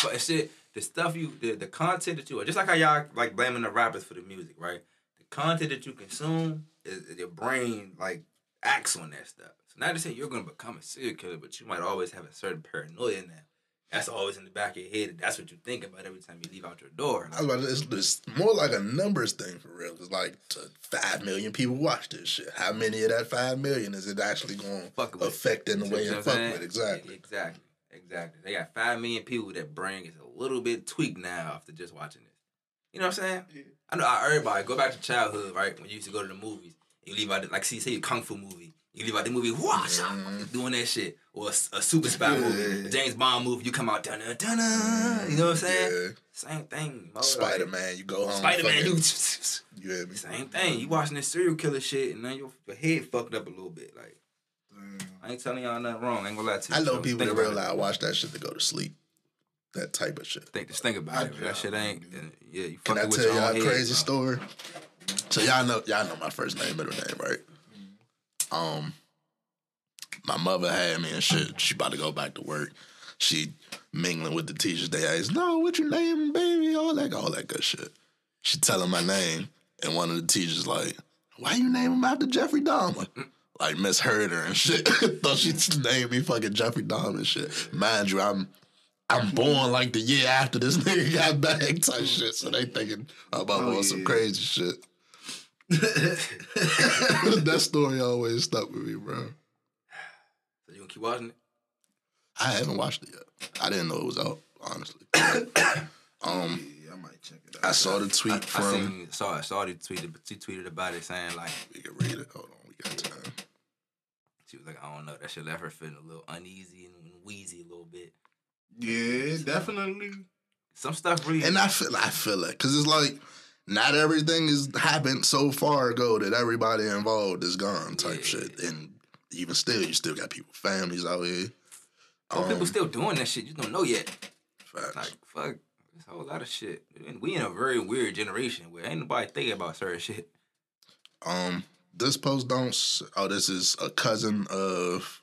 But shit, the stuff you, the, the content that you, are, just like how y'all like blaming the rappers for the music, right? The content that you consume, is, your brain like acts on that stuff. So not to say you're gonna become a serial killer, but you might always have a certain paranoia in that. That's always in the back of your head. and That's what you think about every time you leave out your door. I was about to, it's, it's more like a numbers thing for real. It's like t- five million people watch this shit. How many of that five million is it actually going Fuck to affect in the way what fuck saying? with? Exactly. Exactly. Exactly. They got five million people that brain is a little bit tweaked now after just watching this. You know what I'm saying? Yeah. I know everybody go back to childhood, right? When you used to go to the movies, you leave out the, like see say a kung fu movie, you leave out the movie, wash Mhm. doing that shit, or a, a super spy movie, a James Bond movie, you come out dun dun dun. You know what I'm saying? Yeah. Same thing. Spider Man, you go home. Spider Man, you You hear me? same thing. You watching this serial killer shit, and then your, your head fucked up a little bit. Like I ain't telling y'all nothing wrong. I ain't gonna lie to you. I know people about real loud watch that shit to go to sleep. That type of shit. Think just think about I it. That shit ain't. Yeah, you fucking Can I with tell y'all a crazy story? So y'all know y'all know my first name, middle name, right? Um, my mother had me and shit. She about to go back to work. She mingling with the teachers. They asked, "No, what your name, baby?" All that, all that good shit. She telling my name, and one of the teachers like, "Why you name him after Jeffrey Dahmer?" Like misheard her and shit. Thought she named me fucking Jeffrey Dahmer and shit. Mind you, I'm I'm born like the year after this nigga got back type shit. So they thinking about Oh, on some crazy shit. that story always stuck with me, bro. So you gonna keep watching it? I haven't watched it yet. I didn't know it was out, honestly. um, Yeah, I might check it out. I saw the tweet I, I from. seen saw it. Saw it tweeted. She tweeted about it saying like We can read it. Hold on, we got time. she was like I don't know that shit left her feeling a little uneasy and wheezy a little bit. Yeah, definitely. Some stuff really. And I feel, I feel it, cause it's like not everything has happened so far ago that everybody involved is gone, type Yeah. shit. And even still, you still got people, families out here. oh, people Um, still doing that shit. You don't know yet. facts. Like fuck, there's a whole lot of shit. And we in a very weird generation where ain't nobody thinking about certain shit. Um, this post don't. Oh, this is a cousin of.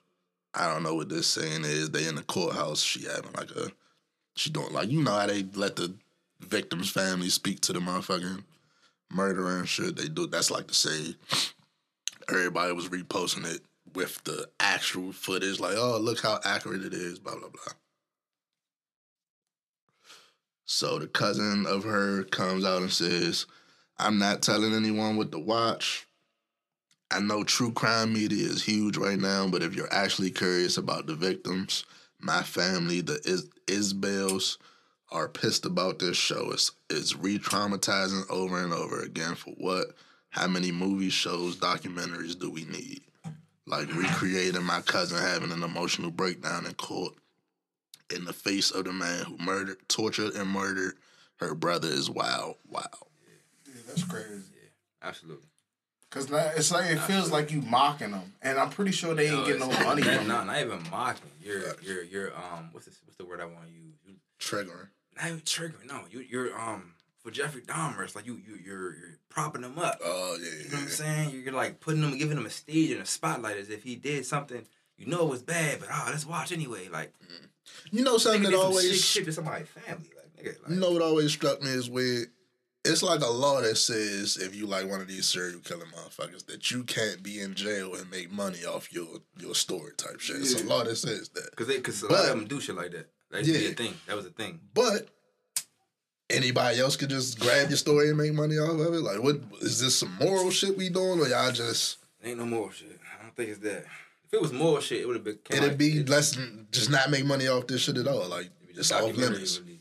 I don't know what this saying is. They in the courthouse. She having like a. She doing like you know how they let the victim's family speak to the motherfucking murderer and shit. They do. That's like the say. Everybody was reposting it with the actual footage. Like, oh, look how accurate it is. Blah blah blah. So the cousin of her comes out and says, I'm not telling anyone what to watch. I know true crime media is huge right now, but if you're actually curious about the victims, my family, the Is- Isbells, are pissed about this show. It's, it's re traumatizing over and over again for what? How many movies, shows, documentaries do we need? Like recreating my cousin having an emotional breakdown in court in the face of the man who murdered, tortured, and murdered her brother is wild, wow. Yeah, that's crazy. Yeah, Absolutely. Cause now it's like it feels like you mocking them, and I'm pretty sure they ain't getting no money that- from No, it. not even mocking. You're you're you're um what's this what's the word I want to use? You, Triggering. not even triggering. No, you you're um for Jeffrey Dahmer. It's like you you you're you're propping him up. Oh, yeah, You know yeah. what I'm saying? You're, you're like putting him, giving him a stage and a spotlight as if he did something you know it was bad, but oh, let's watch anyway. Like You know something that always sick shit to somebody's family. Like nigga, like, You know what always struck me is weird. It's like a law that says if you like one of these serial killing motherfuckers that you can't be in jail and make money off your your story type shit. It's a law that says that. Cause they, cause a But- lot of them do shit like that. That used to be a thing. That was a thing. But anybody else could just grab your story and make money off of it. Like, what is this some moral shit we doing, or y'all just Ain't no more shit. I don't think it's that. If it was more shit, it would have been. it'd like- be it- less just not make money off this shit at all. Like, it's off limits. release.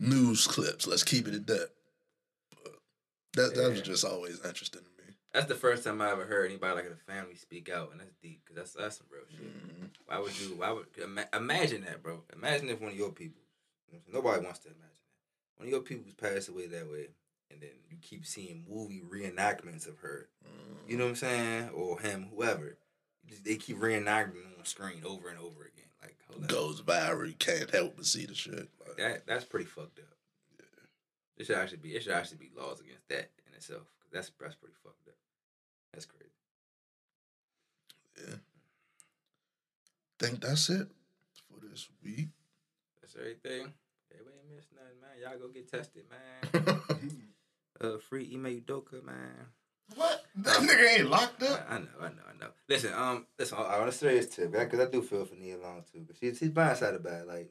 News clips. Let's keep it at that. But that that was just always interesting to me. That's the first time I ever heard anybody like in a family speak out, and that's deep because that's that's some real shit. Mm-hmm. Why would you? Why would ima- imagine that, bro? Imagine if one of your people You know Nobody wants to imagine that. One of your people's passed away that way, and then you keep seeing movie reenactments of her. You know what I'm saying? Or him, whoever. They keep reenacting on screen over and over again. Like, hold up. Goes viral. You can't help but see the shit. Like, That that's pretty fucked up. It should actually be it should actually be laws against that in itself. 'cause that's that's pretty fucked up. That's crazy. yeah. Think that's it for this week. That's everything. Everybody ain't missed nothing, man. Y'all go get tested, man. uh, free Ime Udoka, man. What? That nigga ain't locked I, up. I know, I know, I know. Listen, um, listen. I want to say this too, because I do feel for Nia Long too. But she's she's blindsided by it. Like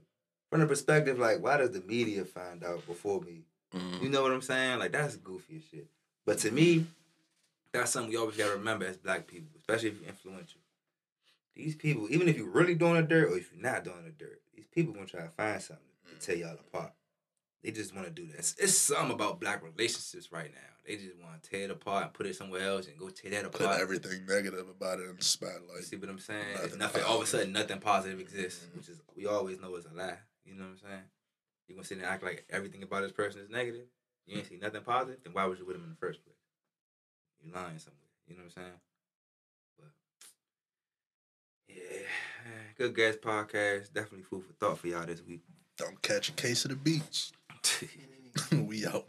from the perspective, like why does the media find out before me? Mm. You know what I'm saying? Like that's goofy as shit. But to me, that's something we always gotta remember as black people, especially if you're influential. These people, even if you're really doing the dirt or if you're not doing the dirt, these people gonna try to find something to tear y'all apart. They just want to do this. It's something about black relationships right now. They just want to tear it apart and put it somewhere else and go tear that apart. Put everything negative about it in the You spotlight. see what I'm saying? Nothing nothing. All of a sudden, nothing positive exists, Mhm. which is we always know is a lie. You know what I'm saying? You gonna sit and act like everything about this person is negative? You ain't see nothing positive. Then why was you with him in the first place? You lying somewhere. You know what I'm saying? But yeah, Good Gas podcast. Definitely food for thought for y'all this week. Don't catch a case of the beach. we out.